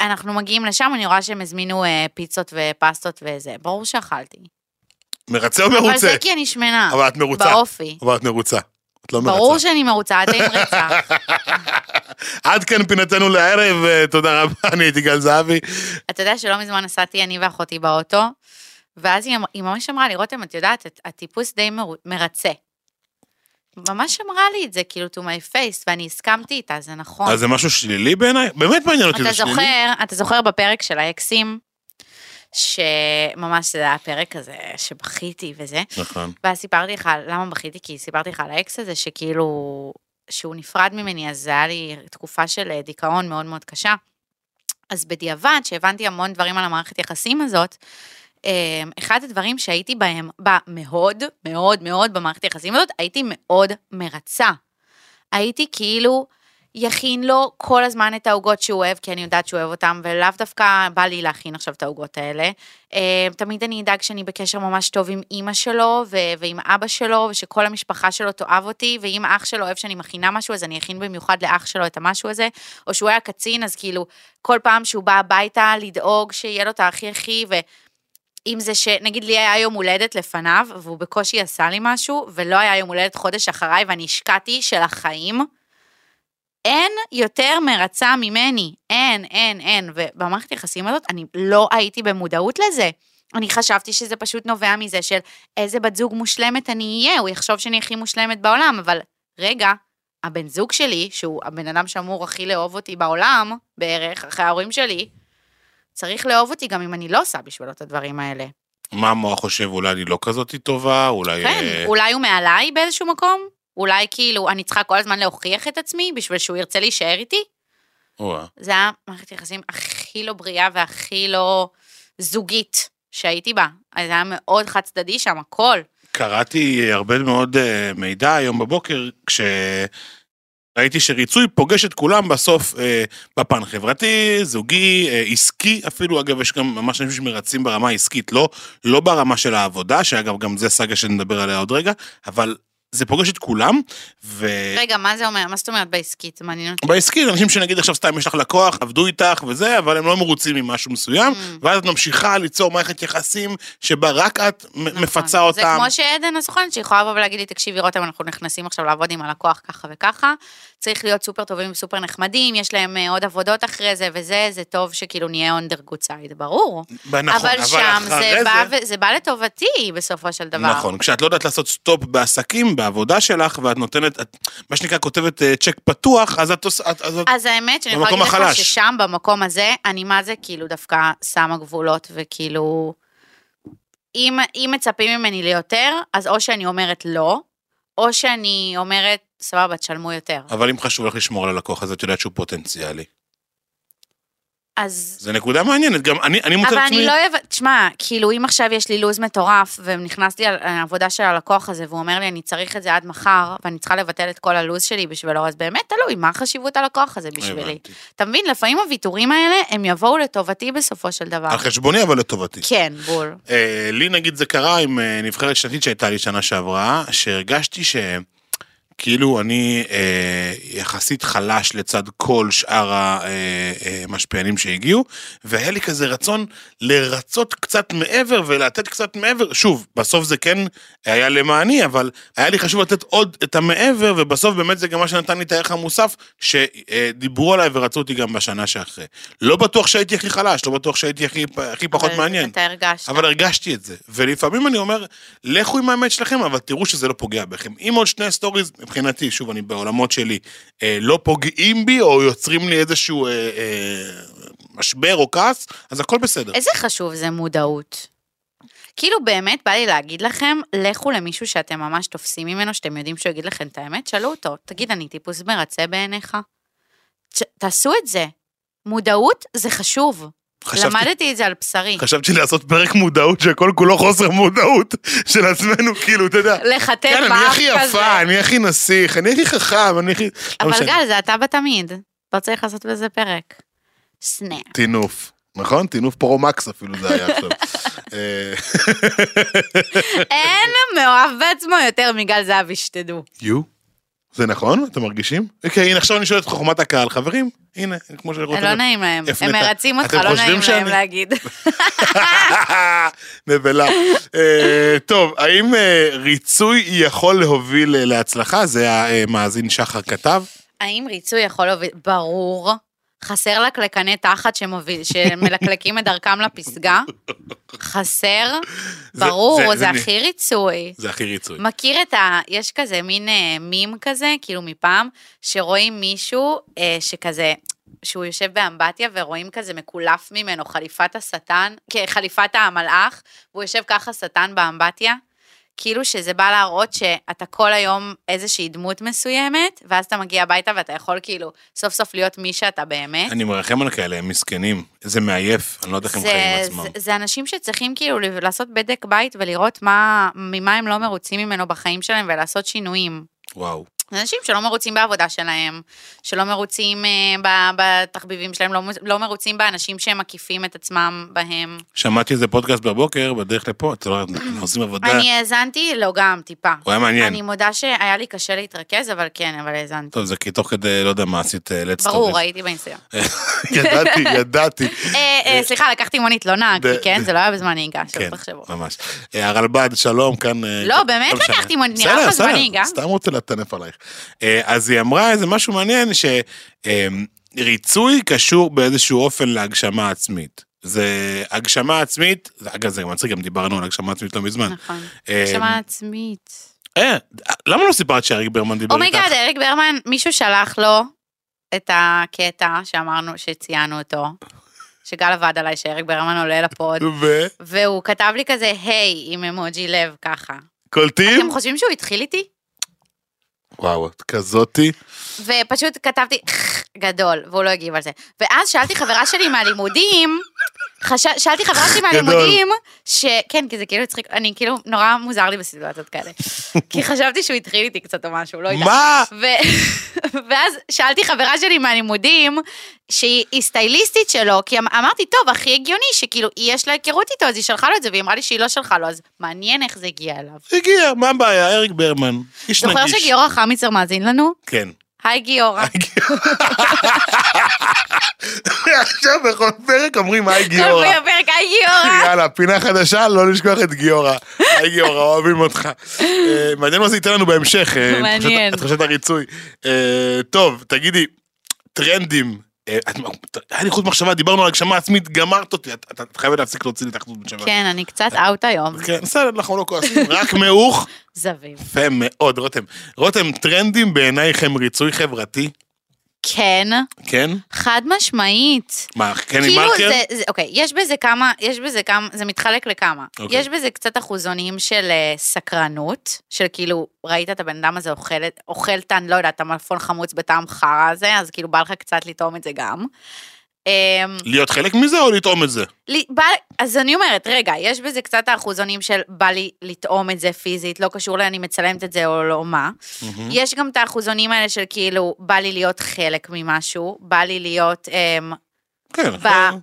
אנחנו מגיעים לשם, אני רואה שהם הזמינו אה, פיצות ופסטות וזה, ברור שאכלתי. מרצה או אבל מרוצה? זה כי אני שמנה. אבל את מרוצה. באופי. אבל את מרוצה. את לא מרצה. ברור שאני מרוצה, את די מרצה. עד כאן פינתנו לערב, אה, תודה רבה, אני הייתי גל זהבי. אתה יודע שלא מזמן נסעתי אני ואחותי באוטו, ואז היא, אמ- היא ממש אמרה לי, רותם, את יודעת, הטיפוס די מר, מרצה. ממש אמרה לי את זה, כאילו, to my face, ואני הסכמתי איתה, זה נכון. אז זה משהו שלילי בעיניי? באמת מעניין אותי, זה שלילי? זוכר, אתה זוכר בפרק של האקסים, שממש זה היה הפרק הזה, שבכיתי וזה, נכון. ואז סיפרתי לך, למה בכיתי? כי סיפרתי לך על האקס הזה, שכאילו, שהוא נפרד ממני, אז זה היה לי תקופה של אה, דיכאון מאוד מאוד קשה. אז בדיעבד, שהבנתי המון דברים על המערכת יחסים הזאת, אחד הדברים שהייתי בהם, בה מאוד, מאוד מאוד במערכת יחסים הזאת, הייתי מאוד מרצה. הייתי כאילו, יכין לו כל הזמן את העוגות שהוא אוהב, כי אני יודעת שהוא אוהב אותם, ולאו דווקא בא לי להכין עכשיו את העוגות האלה. אה, תמיד אני אדאג שאני בקשר ממש טוב עם אימא שלו, ו- ועם אבא שלו, ושכל המשפחה שלו תאהב אותי, ואם אח שלו אוהב שאני מכינה משהו, אז אני אכין במיוחד לאח שלו את המשהו הזה, או שהוא היה קצין, אז כאילו, כל פעם שהוא בא הביתה, לדאוג שיהיה לו את הכי הכי, ו... אם זה שנגיד לי היה יום הולדת לפניו, והוא בקושי עשה לי משהו, ולא היה יום הולדת חודש אחריי, ואני השקעתי של החיים, אין יותר מרצה ממני. אין, אין, אין. ובמערכת היחסים הזאת, אני לא הייתי במודעות לזה. אני חשבתי שזה פשוט נובע מזה של איזה בת זוג מושלמת אני אהיה, הוא יחשוב שאני הכי מושלמת בעולם, אבל רגע, הבן זוג שלי, שהוא הבן אדם שאמור הכי לאהוב אותי בעולם, בערך, אחרי ההורים שלי, צריך לאהוב אותי גם אם אני לא עושה בשבילו את הדברים האלה. מה המוח חושב, אולי אני לא כזאת טובה, אולי... כן, אה, אולי הוא מעליי באיזשהו מקום? אולי כאילו אני צריכה כל הזמן להוכיח את עצמי בשביל שהוא ירצה להישאר איתי? זה היה מערכת יחסים הכי לא בריאה והכי לא זוגית שהייתי בה. אז זה היה מאוד חד צדדי שם, הכל. קראתי הרבה מאוד אה, מידע היום בבוקר, כשראיתי שריצוי פוגש את כולם בסוף אה, בפן חברתי, זוגי, אה, עסקי אפילו, אגב, יש גם ממש אנשים שמרצים ברמה העסקית, לא, לא ברמה של העבודה, שאגב, גם זה סאגה שנדבר עליה עוד רגע, אבל זה פוגש את כולם, ו... רגע, מה זה אומר? מה זאת אומרת בעסקית? מעניין אותי. בעסקי, אנשים שנגיד עכשיו סתם יש לך לקוח, עבדו איתך וזה, אבל הם לא מרוצים ממשהו מסוים, Mm. ואז את ממשיכה ליצור מערכת יחסים שבה רק את נכון. מפצה אותם. זה כמו שעדן הסוכנת שיכולה לבוא ולהגיד לי, תקשיבי רותם, אנחנו נכנסים עכשיו לעבוד עם הלקוח ככה וככה, צריך להיות סופר טובים וסופר נחמדים, יש להם אה, עוד עבודות אחרי זה וזה, זה טוב שכאילו נהיה on the good side, ברור. נכון, אבל שם זה אחרי בא, זה בא לטובתי בסופו של דבר. נכון, כשאת לא יודעת לעשות סטופ בעסקים, בעבודה שלך, ואת נותנת, את, מה שנקרא, כותבת אה, צ'ק פתוח, אז את עושה, אז. אז האמת שאני יכולה להגיד לך. ששם, במקום הזה, אני מה זה כאילו דווקא שמה גבולות, וכאילו, אם, אם מצפים ממני ליותר, אז או שאני אומרת לא, או שאני אומרת, סבבה, תשלמו יותר. אבל אם חשוב לך לשמור על הלקוח הזה, את יודעת שהוא פוטנציאלי. אז... זה נקודה מעניינת, גם אני, אני מוצא אבל את עצמי... אני לא אוהבת, תשמע, כאילו אם עכשיו יש לי לו"ז מטורף, ונכנסתי על העבודה של הלקוח הזה, והוא אומר לי, אני צריך את זה עד מחר, ואני צריכה לבטל את כל הלו"ז שלי בשבילו, אז באמת תלוי, מה חשיבות הלקוח הזה בשבילי. הבנתי. אתה מבין, לפעמים הוויתורים האלה, הם יבואו לטובתי בסופו של דבר. על חשבוני, אבל לטובתי. כן, בול. אה, לי נגיד זה קרה עם אה, נבחרת שנתית שהייתה לי שנה שעברה, שהרגשתי שכאילו אני אה, יחסית חלש לצד כל שאר המשפיענים שהגיעו, והיה לי כזה רצון לרצות קצת מעבר ולתת קצת מעבר, שוב, בסוף זה כן היה למעני, אבל היה לי חשוב לתת עוד את המעבר, ובסוף באמת זה גם מה שנתן לי את הערך המוסף, שדיברו עליי ורצו אותי גם בשנה שאחרי. לא בטוח שהייתי הכי חלש, לא בטוח שהייתי הכי, הכי פחות אבל מעניין. אתה הרגשת. אבל הרגשתי את זה, ולפעמים אני אומר, לכו עם האמת שלכם, אבל תראו שזה לא פוגע בכם. אם עוד שני stories, מבחינתי, שוב, אני בעולמות שלי, אה, לא פוגעים בי, או יוצרים לי איזשהו אה, אה, משבר או כעס, אז הכל בסדר. איזה חשוב זה מודעות. כאילו באמת בא לי להגיד לכם, לכו למישהו שאתם ממש תופסים ממנו, שאתם יודעים שהוא יגיד לכם את האמת, שאלו אותו, תגיד, אני טיפוס מרצה בעיניך? ש- תעשו את זה. מודעות זה חשוב. חשבתי- למדתי את זה על בשרי. חשבתי לעשות פרק מודעות שכל כולו חוסר מודעות של עצמנו, כאילו, אתה יודע. לחטט כן, אני באף הכי כזה. יפה, אני הכי נסיך, אני הכי חכם, אני הכי... לא אבל. גל, זה אתה בתמיד. לא צריך לעשות בזה פרק. סנאפ. טינוף. נכון? טינוף פרו-מקס אפילו זה היה עכשיו. אה, אין מאוהב בעצמו יותר מגל זהבי, שתדעו. יו? זה נכון? אתם מרגישים? אוקיי, הנה עכשיו אני שואל את חוכמת הקהל. חברים, הנה, כמו שרותם... לא נעים להם. הם. מרצים אותך, לא נעים להם להגיד. נבלה. אה, טוב, האם אה, ריצוי יכול להוביל אה, להצלחה? זה המאזין שחר כתב. האם ריצוי יכול להוביל? ברור. חסר לקלקני תחת שמוביל, שמלקלקים את דרכם לפסגה? חסר? זה- ברור, זה- זה, זה- הכי ריצוי. זה הכי ריצוי. מכיר את ה... יש כזה מין אה, מים כזה, כאילו מפעם, שרואים מישהו אה, שכזה, שהוא יושב באמבטיה ורואים כזה מקולף ממנו חליפת השטן, חליפת המלאך, והוא יושב ככה שטן באמבטיה. כאילו שזה בא להראות שאתה כל היום איזושהי דמות מסוימת, ואז אתה מגיע הביתה ואתה יכול כאילו סוף סוף להיות מי שאתה באמת. אני מרחם על כאלה, הם מסכנים. זה מעייף, אני לא יודע איך הם חיים עם עצמם. זה, זה אנשים שצריכים כאילו לעשות בדק בית ולראות מה, ממה הם לא מרוצים ממנו בחיים שלהם ולעשות שינויים. וואו. אנשים שלא מרוצים בעבודה שלהם, שלא מרוצים אה, בתחביבים שלהם, לא, לא מרוצים באנשים שהם מקיפים את עצמם בהם. שמעתי איזה פודקאסט בבוקר, בדרך לפה, אתה לא, אנחנו עושים עבודה. אני האזנתי, לא גם, טיפה. הוא היה מעניין. אני מודה שהיה לי קשה להתרכז, אבל כן, אבל האזנתי. טוב, זה כי תוך כדי, לא יודע מה עשית, let's ברור. ראיתי באינסטגרם. ידעתי, ידעתי. אה, אה, סליחה, לקחתי מונית, לא נהגתי, כן? זה לא היה בזמן נהיגה, כן, שלא תחשבו. ממש. אה, הרלב"ד, שלום, כאן... אה, לא, באמת. לקחתי מונית, נראה לך זמני, גם? סתם רוצה לטנף עלייך. אה, אז היא אמרה איזה משהו מעניין, שריצוי קשור באיזשהו אופן להגשמה עצמית. זה הגשמה עצמית, אגב זה גם מצחיק, גם דיברנו על הגשמה עצמית לא מזמן. נכון. אה, הגשמה עצמית. אה, למה לא סיפרת שאריק ברמן דיבר איתך? oh my god, אריק ברמן, מישהו שלח לו את הקטע שאמרנו, שציינו אותו, שגל עבד עליי שאריק ברמן עולה לפוד, ו? והוא כתב לי כזה, היי, עם אמוג'י לב ככה. קולטים? אתם חושבים שהוא התחיל איתי? וואו, את כזאתי. ופשוט כתבתי גדול, והוא לא הגיב על זה. ואז שאלתי חברה שלי מהלימודים, חש... שאלתי חברה שלי מהלימודים, ש... כן, כי זה כאילו הצחיק, אני כאילו, נורא מוזר לי בסיטואציות כאלה. כי חשבתי שהוא התחיל איתי קצת או משהו, לא יודעת. מה? ו... ואז שאלתי חברה שלי מהלימודים, שהיא היא סטייליסטית שלו, כי אמ- אמרתי, טוב, הכי הגיוני שכאילו, יש לה היכרות איתו, אז היא שלחה לו את זה, והיא אמרה לי שהיא לא שלחה לו, אז מעניין איך זה הגיע אליו. הגיע, מה הבעיה? אריק ברמן. איש זוכר נגיש. שגיורא חמיצר מאזין לנו? כן. היי גיורא. עכשיו בכל פרק אומרים היי כל גיורא. פרק, היי גיורא. יאללה, פינה חדשה, לא לשכוח את גיורא. היי גיורא, אוהבים אותך. אה, מעניין מה זה ייתן לנו בהמשך. אה, מעניין. את חושבת הריצוי. אה, טוב, תגידי, טרנדים. היה לי חוט מחשבה, דיברנו על הגשמה עצמית, גמרת אותי. את חייבת להפסיק להוציא לי את החוט מחשבה. כן, אני קצת אאוט היום. כן, בסדר, אנחנו לא כועסים, רק מעוך. זביב. יפה מאוד, רותם. רותם, טרנדים בעינייך הם ריצוי חברתי? כן, כן? חד משמעית. מה, כן עם כאילו מרקר? זה, זה, אוקיי, יש בזה כמה, יש בזה כמה, זה מתחלק לכמה. אוקיי. יש בזה קצת אחוזונים של אה, סקרנות, של כאילו, ראית את הבן אדם הזה אוכל, אוכל טן, לא יודעת, המלפון חמוץ בטעם חרא הזה, אז כאילו בא לך קצת לטעום את זה גם. אמ, להיות חלק מזה או לטעום את זה? לי- בא, אז אני אומרת, רגע, יש בזה קצת האחוזונים של בא לי לטעום את זה פיזית, לא קשור לאני מצלמת את זה או לא מה. יש גם את האחוזונים האלה של כאילו, בא לי להיות חלק ממשהו, בא לי להיות אמ, כן, ב-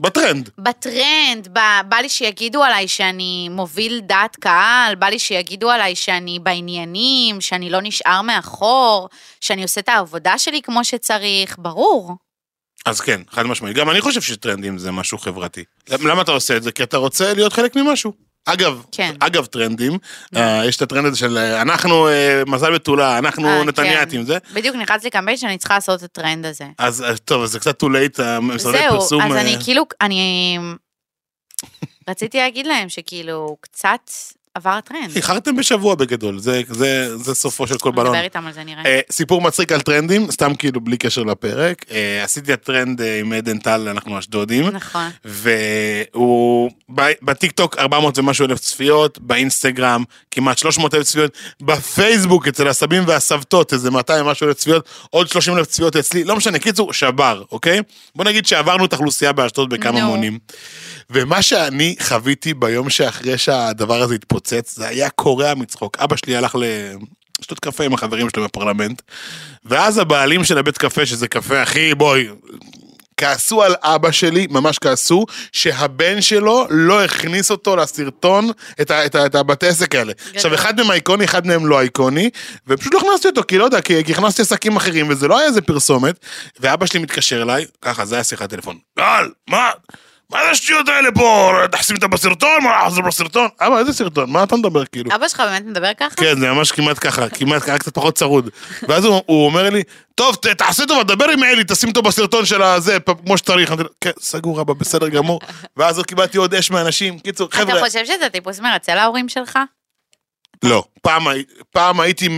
בטרנד. בטרנד, בא, בא לי שיגידו עליי שאני מוביל דעת קהל, בא לי שיגידו עליי שאני בעניינים, שאני לא נשאר מאחור, שאני עושה את העבודה שלי כמו שצריך, ברור. אז כן, חד משמעית. גם אני חושב שטרנדים זה משהו חברתי. למה אתה עושה את זה? כי אתה רוצה להיות חלק ממשהו. אגב, כן. אגב טרנדים, אה, יש את הטרנד הזה של אה, אנחנו אה, מזל בתולה, אנחנו אה, נתניאתים, כן. זה. בדיוק נכנס לי קמפיין שאני צריכה לעשות את הטרנד הזה. אז אה, טוב, אז זה קצת too late, משרדי זהו, פרסום. אז אה, אני כאילו, אני רציתי להגיד להם שכאילו, קצת עבר הטרנד. איחרתם בשבוע בגדול, זה- זה זה סופו של כל בלון. נדבר איתם על זה נראה. אה, סיפור מצחיק על טרנדים, סתם כאילו בלי קשר לפרק. אה, עשיתי הטרנד אה, עם עדן טל, אנחנו אשדודים. נכון. והוא בטיקטוק 400 ומשהו אלף צפיות, באינסטגרם כמעט 300 אלף צפיות, בפייסבוק אצל הסבים והסבתות איזה 200 ומשהו אלף צפיות, עוד 30 אלף צפיות אצלי, לא משנה, קיצור, שבר, אוקיי? בוא נגיד שעברנו את האוכלוסייה באשדוד בכמה נו. מונים. ומה שאני חוויתי ביום שאחרי שהדבר הזה התפוצץ, זה היה קורע מצחוק. אבא שלי הלך לשתות קפה עם החברים שלו בפרלמנט, ואז הבעלים של הבית קפה, שזה קפה הכי, בואי, כעסו על אבא שלי, ממש כעסו, שהבן שלו לא הכניס אותו לסרטון, את, ה, את, ה, את הבתי עסק האלה. עכשיו, אחד מהם איקוני, אחד מהם לא איקוני, ופשוט לא הכנסתי אותו, כי לא יודע, כי, כי הכנסתי עסקים אחרים, וזה לא היה איזה פרסומת, ואבא שלי מתקשר אליי, ככה, זה היה שיחת טלפון. גל, מה? מה זה השטויות האלה פה? תשים אותה בסרטון? מה, זה בסרטון? אבא, איזה סרטון? מה אתה מדבר כאילו? אבא שלך באמת מדבר ככה? כן, זה ממש כמעט ככה, כמעט ככה, קצת פחות צרוד. ואז הוא, הוא אומר לי, טוב, ת, תעשה טובה, דבר עם אלי, תשים אותו בסרטון של הזה, כמו שצריך. אמרתי לו, כן, סגור אבא, בסדר גמור. ואז קיבלתי עוד אש מאנשים. קיצור, אתה חבר'ה, חושב שזה טיפוס מרצה להורים שלך? לא. פעם, פעם הייתי,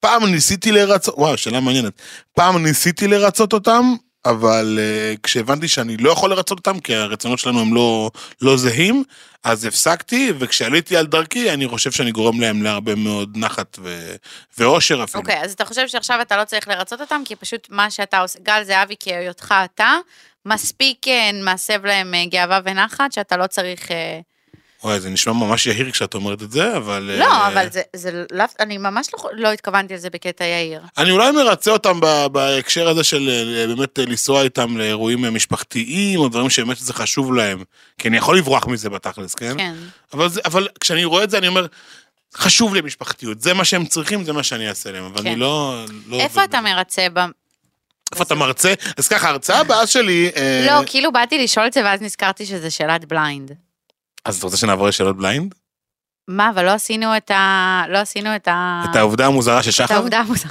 פעם ניסיתי לרצות, וואו, שאלה מעניינת. פעם ניסיתי לרצות אותם, אבל uh, כשהבנתי שאני לא יכול לרצות אותם, כי הרצונות שלנו הם לא, לא זהים, אז הפסקתי, וכשעליתי על דרכי, אני חושב שאני גורם להם להרבה מאוד נחת ו... ואושר אפילו. אוקיי, אז אתה חושב שעכשיו אתה לא צריך לרצות אותם, כי פשוט מה שאתה עושה, גל זהבי כהיותך אתה, מספיק אה, מסב להם אה, גאווה ונחת, שאתה לא צריך... אה, וואי, זה נשמע ממש יהיר כשאת אומרת את זה, אבל... לא, אה, אבל זה, זה לאו, אני ממש לא, לא התכוונתי לזה בקטע יאיר. אני אולי מרצה אותם ב- בהקשר הזה של אה, באמת אה, לנסוע איתם לאירועים משפחתיים, או דברים שבאמת זה חשוב להם. כי אני יכול לברוח מזה בתכלס, כן? כן. אבל, זה, אבל כשאני רואה את זה, אני אומר, חשוב לי משפחתיות. זה מה שהם צריכים, זה מה שאני אעשה להם. אבל כן. אני לא... לא איפה אתה. מרצה ב... איפה אתה מרצה? אז ככה, ההרצאה הבאה שלי... לא, כאילו באתי לשאול את זה, ואז נזכרתי שזה שאלת blind. אז אתה רוצה שנעבור לשאלות blind? מה, אבל לא עשינו את ה... לא עשינו את ה... את העובדה המוזרה של את שחר? העובדה המוזרה.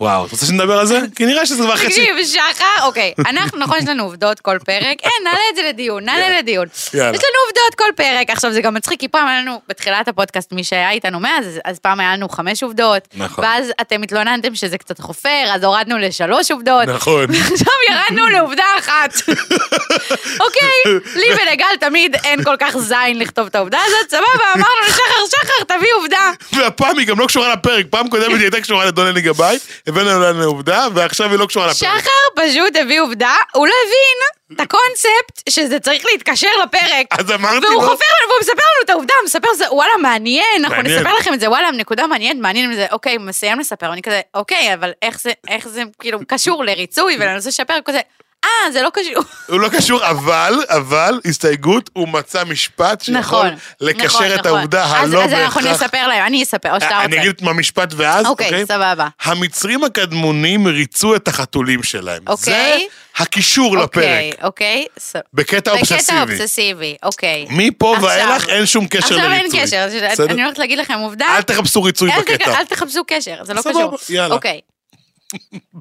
וואו, אתה רוצה שנדבר על זה? כי נראה שזה כבר חצי... תקשיב, שחר, אוקיי, אנחנו, נכון, יש לנו עובדות כל פרק, אין, נעלה את זה לדיון, נעלה לדיון. יאללה. יש לנו עובדות כל פרק, עכשיו זה גם מצחיק, כי פעם היה לנו, בתחילת הפודקאסט, מי שהיה איתנו מאז, אז- פעם היה לנו חמש עובדות, נכון. ואז אתם התלוננתם שזה קצת חופר, אז הורדנו לשלוש עובדות, נכון. עכשיו ירדנו לעובדה אחת. אוקיי, לי ולגל תמיד אין כל כך זין לכתוב את העובדה הזאת, סבבה, אמרנו לשחר, שחר, תביא עובדה. והפעם היא גם לא קשורה לפרק, פעם קודמת היא הייתה קשורה לדון אלי גבאי, הבאנו לנו עובדה, ועכשיו היא לא קשורה לפרק. שחר פשוט הביא עובדה, הוא לא הבין את הקונספט שזה צריך להתקשר לפרק. אז אמרתי והוא לו, חופר לנו, והוא מספר לנו את העובדה, הוא מספר זה, וואלה, מעניין, אנחנו. נספר לכם את זה, וואלה, נקודה מעניינת, מעניין זה, אוקיי, מסיים לספר, ואני כזה, אוקיי, אבל איך זה, איך זה, כאילו, קשור לריצוי ולנושא לשפר, כזה, אה, זה לא קשור. הוא לא קשור, אבל, אבל, הסתייגות, הוא מצא משפט שיכול נכון. לקשר נכון, את נכון. העובדה אז- הלא אז אנחנו בהכרח. נספר להם, אני אספר, או שאתה אני רוצה. אגיד את המשפט ואז, אוקיי, אוקיי? סבבה. המצרים הקדמונים ריצו את החתולים שלהם. זה אוקיי. הקישור אוקיי, לפרק. אוקיי. ס- בקטע בקטע אובססיבי. אובססיבי, אוקיי. מפה עכשיו- ואילך אין שום קשר עכשיו לריצוי. אין קשר? אני הולכת להגיד לכם עובדה. אל תחפשו ריצוי בקטע. אל תחפשו קשר, זה לא סבבה, קשור. יאללה. אוקיי.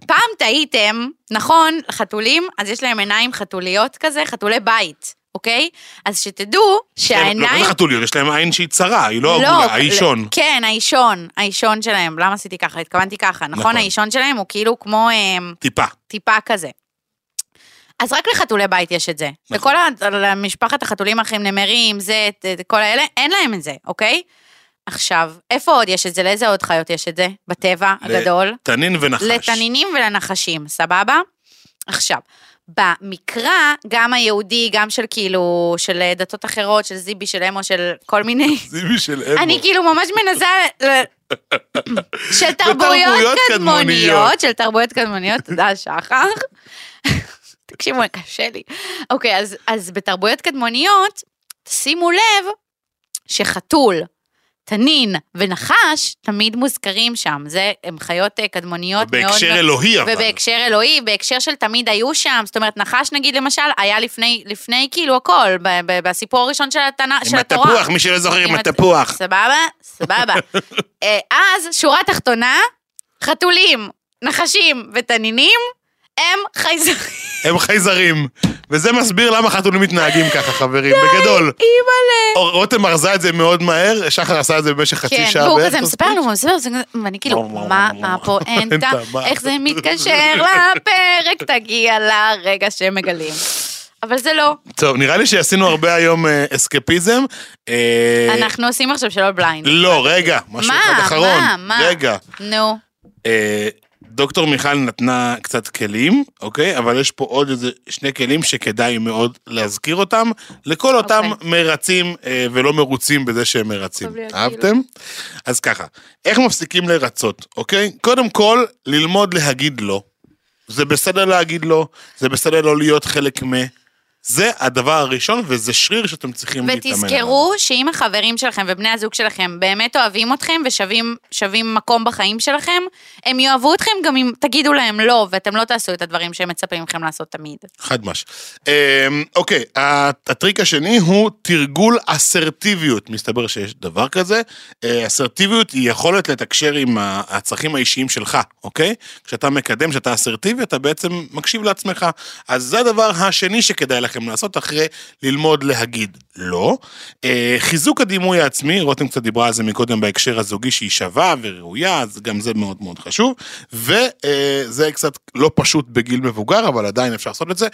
פעם טעיתם, נכון, חתולים, אז יש להם עיניים חתוליות כזה, חתולי בית, אוקיי? אז שתדעו לא, שהעיניים... לא זה חתוליות, יש להם עין שהיא צרה, היא לא לא, עגולה, האישון. כן, האישון, האישון שלהם, למה עשיתי ככה? התכוונתי ככה, נכון? נכון. האישון שלהם הוא כאילו כמו אמ, טיפה. טיפה כזה. אז רק לחתולי בית יש את זה. נכון. לכל ה- למשפחת החתולים האחרים, נמרים, זה, כל האלה, אין להם את זה, אוקיי? עכשיו, איפה עוד יש את זה? לאיזה עוד חיות יש את זה? בטבע הגדול? תנין ונחש. לתנינים ולנחשים, סבבה? עכשיו, במקרא, גם היהודי, גם של כאילו, של דתות אחרות, של זיבי, של אמו, של כל מיני... זיבי של אמו. אני כאילו ממש מנסה... של תרבויות קדמוניות. של תרבויות קדמוניות, תודה שחר. תקשיבו, קשה לי. אוקיי, אז בתרבויות קדמוניות, שימו לב שחתול, תנין ונחש תמיד מוזכרים שם. זה, הם חיות אה, קדמוניות מאוד... בהקשר אלוהי אבל. ובהקשר אלוהי, בהקשר של תמיד היו שם, זאת אומרת, נחש נגיד למשל, היה לפני, לפני כאילו הכל, בסיפור הראשון של, התנא, של עם התורה. התפוח, מי שלא זוכר עם הת- התפוח. סבבה? סבבה. אה, אז, שורה תחתונה, חתולים, נחשים ותנינים הם חייזרים. הם חייזרים. וזה מסביר למה חתולים מתנהגים ככה, חברים, בגדול. אימא'לה. רותם ארזה את זה מאוד מהר, שחר עשה את זה במשך חצי כן, שעה והוא בערך. כזה מספר לנו, הוא מספר, ואני כאילו, מה מה הפואנטה, מה? איך זה מתקשר לפרק, תגיע לרגע שהם מגלים. אבל זה לא. טוב, נראה לי שעשינו הרבה היום אה, אסקפיזם. אה, אנחנו עושים עכשיו שלא בליינד. לא, רגע, משהו מה? אחד אחרון. מה? מה? רגע. נו. דוקטור מיכל נתנה קצת כלים, אוקיי? אבל יש פה עוד איזה שני כלים שכדאי מאוד להזכיר אותם, לכל אותם אוקיי. מרצים אה, ולא מרוצים בזה שהם מרצים. אהבתם? אז ככה, איך מפסיקים לרצות, אוקיי? קודם כל, ללמוד להגיד לא. זה בסדר להגיד לא, זה בסדר לא להיות חלק מ... זה הדבר הראשון, וזה שריר שאתם צריכים להתאמן עליו. ותזכרו שאם החברים שלכם ובני הזוג שלכם באמת אוהבים אתכם ושווים שווים מקום בחיים שלכם, הם יאהבו אתכם גם אם תגידו להם לא, ואתם לא תעשו את הדברים שהם מצפים מכם לעשות תמיד. חד מש. אמ, אוקיי, הט- הטריק השני הוא תרגול אסרטיביות. מסתבר שיש דבר כזה. אה, אסרטיביות היא יכולת לתקשר עם הצרכים האישיים שלך, אוקיי? כשאתה מקדם, כשאתה אסרטיבי, אתה בעצם מקשיב לעצמך. אז זה הדבר השני שכדאי לכם לעשות אחרי ללמוד להגיד לא. אה, חיזוק הדימוי העצמי, רותם קצת דיברה על זה מקודם בהקשר הזוגי שהיא שווה וראויה, אז גם זה מאוד מאוד חשוב. וזה קצת לא פשוט בגיל מבוגר, אבל עדיין אפשר לעשות את זה.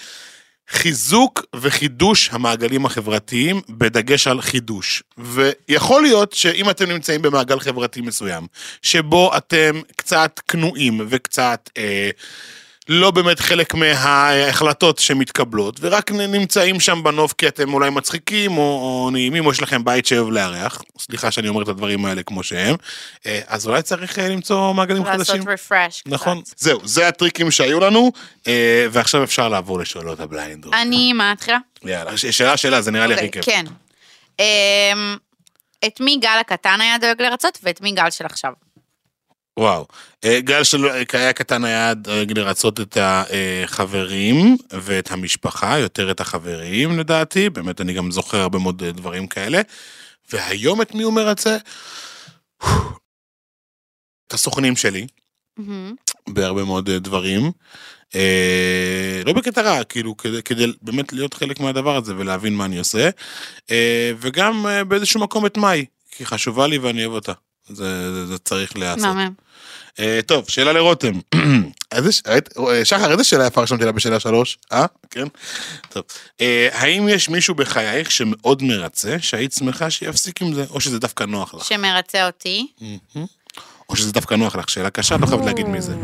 חיזוק וחידוש המעגלים החברתיים, בדגש על חידוש. ויכול להיות שאם אתם נמצאים במעגל חברתי מסוים, שבו אתם קצת כנועים וקצת אה, לא באמת חלק מההחלטות שמתקבלות, ורק נמצאים שם בנוף כי אתם אולי מצחיקים או, או נעימים, או יש לכם בית שאוהב לארח, סליחה שאני אומר את הדברים האלה כמו שהם, אה, אז אולי צריך אה, למצוא מעגלים חדשים. לעשות refresh קצת. נכון, זהו, זה הטריקים שהיו לנו, אה, ועכשיו אפשר לעבור לשאלות ה blind. אני, מה, את תחילה? יאללה, שאלה שאלה, זה נראה לי הכי אוקיי, כיף. כן. אמ, את מי גל הקטן היה דואג לרצות ואת מי גל של עכשיו? וואו. אה, גל של היה קטן היה דואג לרצות את החברים ואת המשפחה, יותר את החברים לדעתי, באמת אני גם זוכר הרבה מאוד אה, דברים כאלה. והיום את מי הוא מרצה? את הסוכנים שלי, מהמם. בהרבה מאוד אה, דברים. אה, לא בקטע רע, כאילו, כדי, כדי באמת להיות חלק מהדבר הזה ולהבין מה אני עושה. אה, וגם אה, באיזשהו מקום את מאי, כי חשובה לי ואני אוהב אותה. זה, זה, זה צריך להיעשות. מהמם. אה, טוב, שאלה לרותם. אה, שחר, איזה שאלה יפה רשמתי לה בשאלה שלוש? אה? כן? טוב. אה, האם יש מישהו בחייך שמאוד מרצה, שהיית שמחה שיפסיק עם זה, או שזה דווקא נוח לך? שמרצה אותי. מהמם. או שזה דווקא נוח לך? שאלה קשה, לא חייבת להגיד מי זה.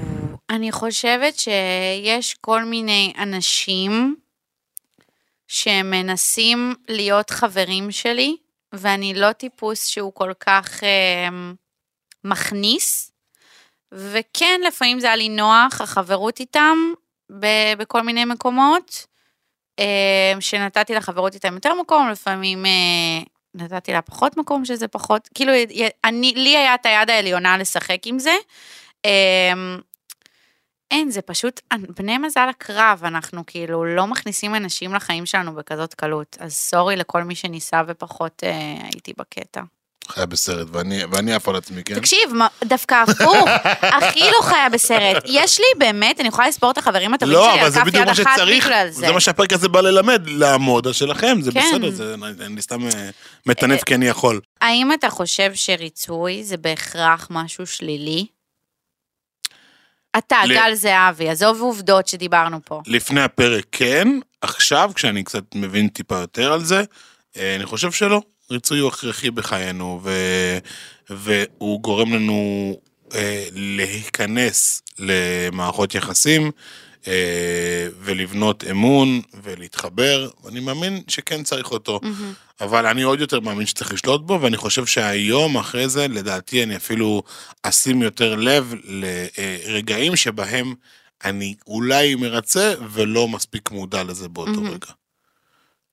אני חושבת שיש כל מיני אנשים שמנסים להיות חברים שלי, ואני לא טיפוס שהוא כל כך אה, מכניס, וכן, לפעמים זה היה לי נוח, החברות איתם, ב- בכל מיני מקומות, אה, שנתתי לחברות איתם יותר מקום, לפעמים אה, נתתי לה פחות מקום שזה פחות, כאילו, אני, לי היה את היד העליונה לשחק עם זה. אה, אין, זה פשוט, בני מזל הקרב, אנחנו כאילו לא מכניסים אנשים לחיים שלנו בכזאת קלות, אז סורי לכל מי שניסה ופחות אה, הייתי בקטע. חיה בסרט, ואני ואני עף על עצמי, כן? תקשיב, מה- דווקא הפוך, הכי לא חיה בסרט. יש לי באמת, אני יכולה לספור את החברים הטובים לא, שלי אבל על זה בדיוק מה אחת שצריך, בגלל זה. זה מה שהפרק הזה בא ללמד, לעמוד על שלכם, זה כן. בסדר, זה- אני סתם אה, מטנף כי אני יכול. האם אתה חושב שריצוי זה בהכרח משהו שלילי? אתה, ל- גל זהבי, עזוב עובדות שדיברנו פה. לפני הפרק כן, עכשיו כשאני קצת מבין טיפה יותר על זה, אה, אני חושב שלא. ריצוי הוא הכרחי בחיינו, ו... והוא גורם לנו אה, להיכנס למערכות יחסים, אה, ולבנות אמון, ולהתחבר, ואני מאמין שכן צריך אותו. מהמם. אבל אני עוד יותר מאמין שצריך לשלוט בו, ואני חושב שהיום אחרי זה, לדעתי אני אפילו אשים יותר לב לרגעים שבהם אני אולי מרצה ולא מספיק מודע לזה באותו מהמם. רגע.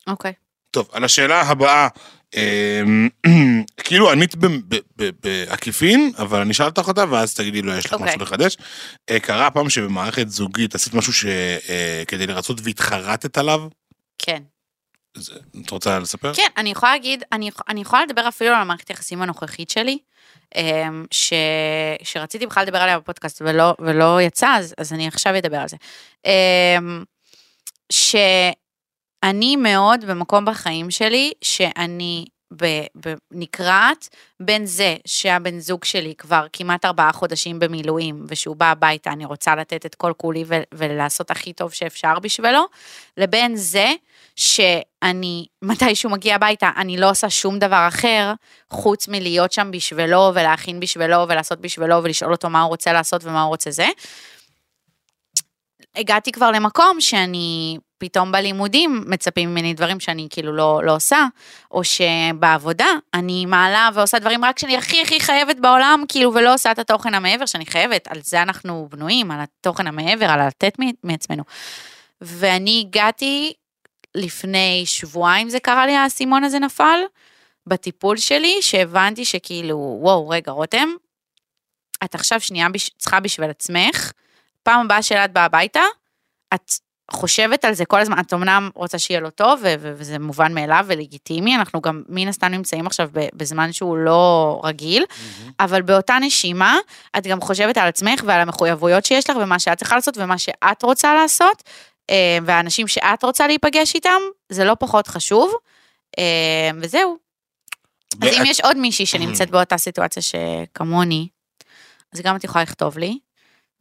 אוקיי. טוב, על השאלה הבאה, כאילו ענית בעקיפין, אבל אני אשאל אותך אותה, ואז תגידי לו, יש לך אוקיי. משהו לחדש. אה, קרה פעם שבמערכת זוגית עשית משהו שכדי לרצות והתחרטת עליו? כן. את רוצה לספר? כן, אני יכולה להגיד, אני, אני יכולה לדבר אפילו על המערכת היחסים הנוכחית שלי, אמ, ש, שרציתי בכלל לדבר עליה בפודקאסט ולא, ולא יצא, אז, אז אני עכשיו אדבר על זה. אמ, שאני מאוד במקום בחיים שלי, שאני נקרעת בין זה שהבן זוג שלי כבר כמעט ארבעה חודשים במילואים, ושהוא בא הביתה, אני רוצה לתת את כל כולי ולעשות הכי טוב שאפשר בשבילו, לבין זה שאני, מתי שהוא מגיע הביתה, אני לא עושה שום דבר אחר, חוץ מלהיות שם בשבילו, ולהכין בשבילו, ולעשות בשבילו, ולשאול אותו מה הוא רוצה לעשות ומה הוא רוצה זה. הגעתי כבר למקום שאני פתאום בלימודים מצפים ממני דברים שאני כאילו לא, לא עושה, או שבעבודה אני מעלה ועושה דברים רק שאני הכי הכי חייבת בעולם, כאילו, ולא עושה את התוכן המעבר שאני חייבת, על זה אנחנו בנויים, על התוכן המעבר, על לתת מעצמנו. ואני הגעתי לפני שבועיים זה קרה לי, האסימון הזה נפל, בטיפול שלי, שהבנתי שכאילו, וואו, רגע, רותם, את עכשיו שנייה בש... צריכה בשביל עצמך, פעם הבאה שאת באה הביתה, את חושבת על זה כל הזמן, את אמנם רוצה שיהיה לו טוב, ו- ו- וזה מובן מאליו ולגיטימי, אנחנו גם מן הסתם נמצאים עכשיו בזמן שהוא לא רגיל, mm-hmm. אבל באותה נשימה, את גם חושבת על עצמך ועל המחויבויות שיש לך, ומה שאת צריכה לעשות ומה שאת רוצה לעשות, אה, והאנשים שאת רוצה להיפגש איתם, זה לא פחות חשוב, אה, וזהו. אז אם יש עוד מישהי שנמצאת באותה סיטואציה שכמוני, אז גם את יכולה לכתוב לי,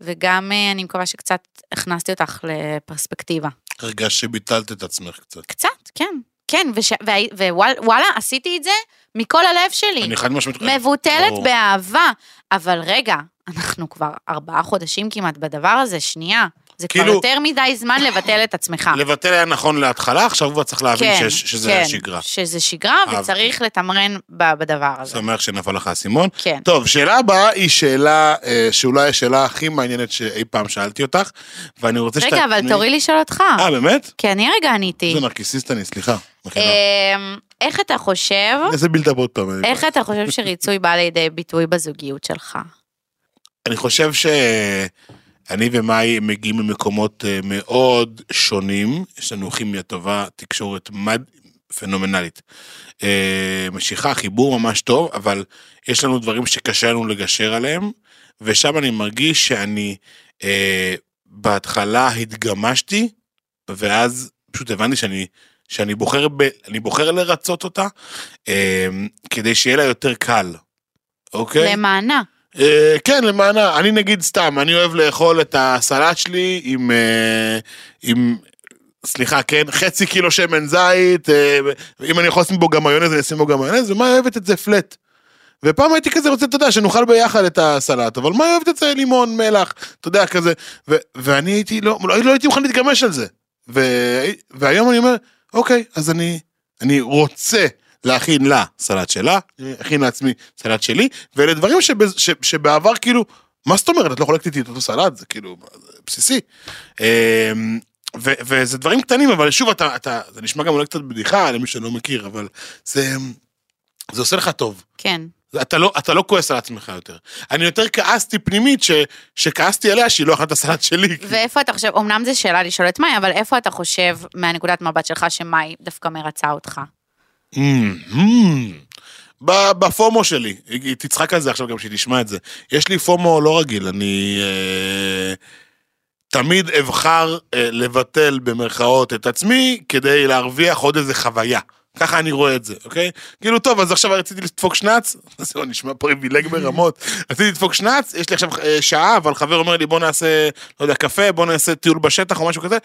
וגם אה, אני מקווה שקצת הכנסתי אותך לפרספקטיבה. הרגשת שביטלת את עצמך קצת. קצת, כן. כן, וש... ווואלה, עשיתי את זה מכל הלב שלי. אני חד משמעית... מבוטלת באהבה. אבל רגע, אנחנו כבר ארבעה חודשים כמעט בדבר הזה, שנייה. זה כאילו, כבר יותר מדי זמן לבטל את עצמך. לבטל היה נכון להתחלה, עכשיו כבר צריך להבין כן, ש, שזה כן, שגרה. שזה שגרה, אהבתי. וצריך לתמרן בדבר הזה. שמח שנפל לך האסימון. כן. טוב, שאלה הבאה היא שאלה, אה, שאולי השאלה הכי מעניינת שאי פעם שאלתי אותך, ואני רוצה רגע, שת... אבל אני... תורי לשאול אותך. אה, באמת? כן, אני רגע עניתי. זה נרקיסיסט אני, סליחה. אמ, איך אתה חושב... איזה בילדאפ עוד פעם. איך אתה חושב שריצוי בא לידי ביטוי בזוגיות שלך? אני חושב ש... אני ומאי מגיעים ממקומות אה, מאוד שונים, יש לנו כימיה טובה, תקשורת מד... פנומנלית. אה, משיכה, חיבור ממש טוב, אבל יש לנו דברים שקשה לנו לגשר עליהם, ושם אני מרגיש שאני אה, בהתחלה התגמשתי, ואז פשוט הבנתי שאני, שאני בוחר, ב, אני בוחר לרצות אותה, אה, כדי שיהיה לה יותר קל, אוקיי? למענה. אה, כן, למענה, אני נגיד סתם, אני אוהב לאכול את הסלט שלי עם, אה, עם סליחה, כן, חצי קילו שמן זית, אה, אם אני יכול לשים בו גם מיונז, אני אשים בו גם מיונז, ומה אוהבת את זה פלט. ופעם הייתי כזה רוצה, אתה יודע, שנאכל ביחד את הסלט, אבל מה אוהבת את זה? לימון, מלח, אתה יודע, כזה. ו- ואני הייתי, לא, לא, לא הייתי מוכן להתגמש על זה. ו- והיום אני אומר, אוקיי, אז אני, אני רוצה להכין לה סלט שלה, להכין לעצמי סלט שלי, ואלה דברים שבז, ש, שבעבר כאילו, מה זאת אומרת, את לא חולקת איתי את אותו סלט, זה כאילו, זה בסיסי. אמ, ו, וזה דברים קטנים, אבל שוב, אתה, אתה, זה נשמע גם אולי קצת בדיחה למי שלא מכיר, אבל זה, זה עושה לך טוב. כן. אתה לא, אתה לא כועס על עצמך יותר. אני יותר כעסתי פנימית, ש, שכעסתי עליה שהיא לא אכלה את הסלט שלי. ואיפה אתה חושב, אמנם זו שאלה לשאול את מאי, אבל איפה אתה חושב, מהנקודת מבט שלך, שמאי דווקא מרצה אותך? בפומו שלי, היא תצחק על זה עכשיו גם שהיא תשמע את זה. יש לי פומו לא רגיל, אני אה, תמיד אבחר אה, לבטל במרכאות את עצמי כדי להרוויח עוד איזה חוויה. ככה אני רואה את זה, אוקיי? כאילו, טוב, אז עכשיו רציתי לדפוק שנץ, זה לא נשמע פריבילג ברמות, רציתי לדפוק שנץ, יש לי עכשיו אה, שעה, אבל חבר אומר לי בוא נעשה, לא יודע, קפה, בוא נעשה טיול בשטח או משהו כזה,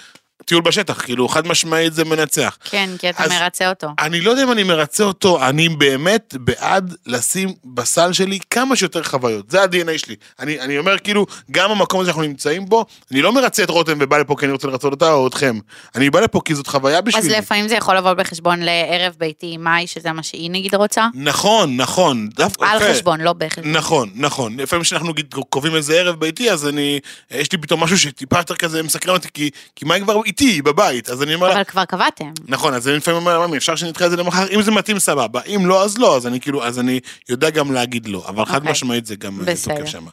טיול בשטח, כאילו חד משמעית זה מנצח. כן, כי אתה מרצה אותו. אני לא יודע אם אני מרצה אותו, אני באמת בעד לשים בסל שלי כמה שיותר חוויות, זה ה-DNA שלי. אני, אני אומר כאילו, גם המקום הזה שאנחנו נמצאים בו, אני לא מרצה את רותם ובא לפה כי אני רוצה לרצות אותה או אתכם. אני בא לפה כי זאת חוויה בשבילי. אז לפעמים זה יכול לבוא בחשבון לערב ביתי עם מאי, שזה מה שהיא נגיד רוצה? נכון, נכון. דווקא, על אוקיי. חשבון, לא בחשבון. נכון, נכון. לפעמים כשאנחנו קובעים איזה ערב ביתי, אז אני, יש לי פתאום משהו שטיפה יותר כזה מסקרן אותי, כי, כי מאי כבר איתי, בבית, אז אני אומר... אבל כבר קבעתם. נכון, אז אני לפעמים אומר, ממי, אפשר שנדחה את זה למחר, אם זה מתאים סבבה, אם לא, אז לא, אז אני כאילו, אז אני יודע גם להגיד לא, אבל חד אוקיי. משמעית זה גם אה, תוקף שם.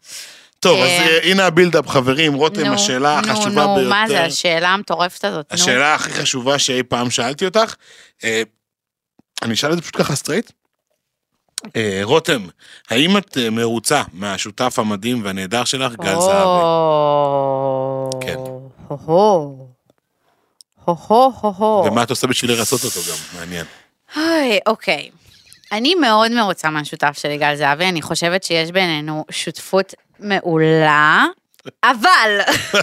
טוב, אז אה, הנה הבילדאפ, חברים, רותם, השאלה החשובה ביותר. נו, נו, מה זה השאלה המטורפת הזאת? השאלה הכי חשובה שאי פעם שאלתי אותך, אה, אני אשאל את זה פשוט ככה straight. רותם, האם את מרוצה מהשותף המדהים והנהדר שלך, גל זהבי? כן. הו-הו, הו-הו. ומה את עושה בשביל לרצות אותו גם, מעניין. היי, אוקיי. אני מאוד מרוצה מהשותף שלי, גל זהבי, אני חושבת שיש בינינו שותפות מעולה, אבל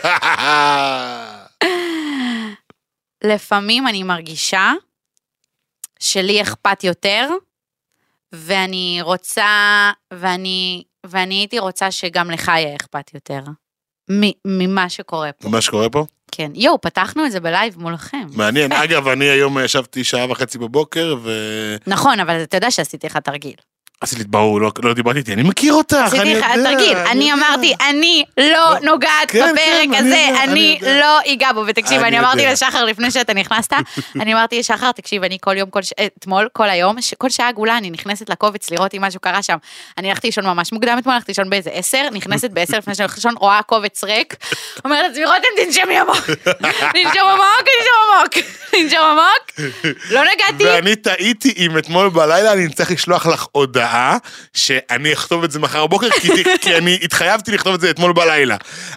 לפעמים אני מרגישה שלי אכפת יותר, ואני רוצה, ואני, ואני הייתי רוצה שגם לך יהיה אכפת יותר. מ- ממה שקורה פה. מה שקורה פה? כן. יואו, פתחנו את זה בלייב מולכם. מעניין. אגב, אני היום ישבתי שעה וחצי בבוקר, ו... נכון, אבל אתה יודע שעשיתי לך תרגיל. עשיתי, ברור, לא, לא דיברתי איתי, אני מכיר אותך, אני עשיתי לך יודע. תרגיל, אני. אמרתי, אני לא נוגעת כן, בפרק כן, אני הזה, אני אני יודע. לא אגע בו. ותקשיב, אני אני אמרתי. לשחר לפני שאתה נכנסת, אני אמרתי לשחר, תקשיב, אני כל יום, כל ש- אתמול, כל היום, ש- כל שעה עגולה, אני נכנסת לקובץ לראות אם משהו קרה שם. אני הלכתי לישון ממש מוקדם אתמול, הלכתי לישון באיזה עשר, נכנסת בעשר לפני שאני הולכת לישון, רואה קובץ ריק, אומרת לעצמי, רותם, תנשמי עמוק, תנשום עמוק, תנשום עמוק, תנשום עמוק, לא נגעתי. ואני טעיתי אם אתמול בלילה אני צריך לשלוח לך הודעה שאני אכתוב את זה מחר בבוקר, כי, כי אני התחייבתי לכתוב את זה אתמול בלילה.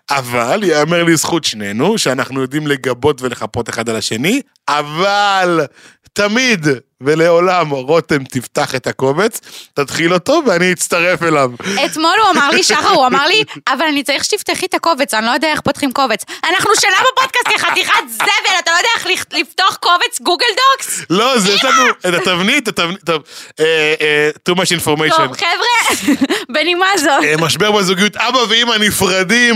אבל יאמר לזכות שנינו, שאנחנו יודעים לגבות ולחפות אחד על השני, אבל תמיד ולעולם רותם תפתח את הקובץ, תתחיל אותו ואני אצטרף אליו. אתמול הוא אמר לי, שחר, הוא אמר לי, אבל אני צריך שתפתחי את הקובץ, אני לא יודע איך פותחים קובץ. אנחנו שנה בפודקאסט, יא חתיכת זבל, אתה לא יודע איך לפתוח קובץ Google Docs? לא, זה יש לנו את התבנית, התבנית, טוב, אה, אה, too much information. טוב, חבר'ה, בנימה זאת. אה, משבר בזוגיות, אבא ואמא נפרדים,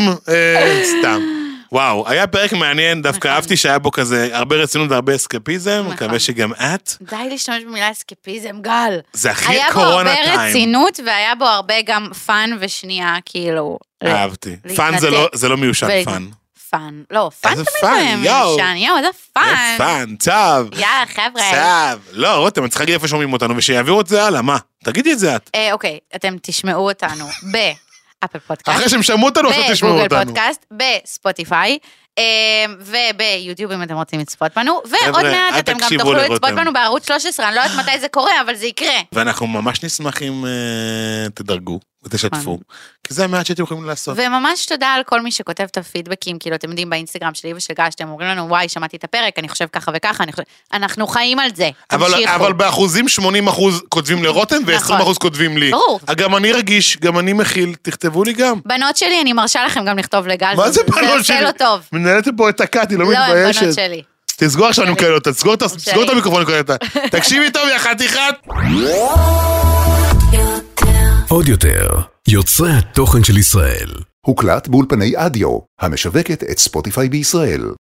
סתם. וואו, היה פרק מעניין, דווקא נכון. אהבתי שהיה בו כזה הרבה רצינות והרבה אסקפיזם, נכון. מקווה שגם את. די להשתמש במילה אסקפיזם, גל. זה הכי היה בו קורונה all the time. רצינות והיה בו הרבה גם fun ושנייה, כאילו. אהבתי. fun זה. לא- זה לא מיושן ול- fun. fun. לא, fun תמיד יואו. מיושן, יואו, איזה fun. זה פאן, צב. יאללה, חבר'ה. צב. לא, רותם, את צריכה להגיד איפה שומעים אותנו, ושיעבירו את זה הלאה, מה? תגידי את זה את. אה, אוקיי, אתם תשמעו אותנו ב Apple Podcasts. אחרי שהם שמעו אותנו, עכשיו תשמעו בגוגל אותנו. פודקאסט, בספוטיפיי, וביוטיוב אם אתם רוצים לצפות בנו, ועוד מעט אתם גם תוכלו. לצפות בנו בערוץ 13, אני לא יודעת מתי זה קורה, אבל זה יקרה. ואנחנו ממש נשמח אם אה, תדרגו ותשתפו, נכון. כי זה המעט שאתם יכולים לעשות. וממש תודה על כל מי שכותב את הפידבקים, כאילו, אתם יודעים, באינסטגרם שלי ושל גל, שאתם אומרים לנו, וואי, שמעתי את הפרק, אני חושב ככה וככה, חושב... אנחנו חיים על זה, אבל, תמשיכו. אבל באחוזים 80 אחוז כותבים לרותם ו-20 נכון. אחוז כותבים לי. ברור. גם אני רגיש, גם אני מכיל, תכתבו לי גם. בנות שלי, אני מרשה לכם גם לכתוב לגל, מה זה בנות זה שלי? עושה לו טוב. מנהלת פה את הקאט, היא לא לא, הם בנות מתביישת. שלי. תסגור עכשיו, אני. מקלל אותה, תסגור את. תסגור המיקרופון, אני מקלל אותה. תקשיבי טוב, יא חתיכת. עוד יותר, יוצרי התוכן של ישראל. הוקלט באולפני אדיו, המשווקת את ספוטיפיי בישראל.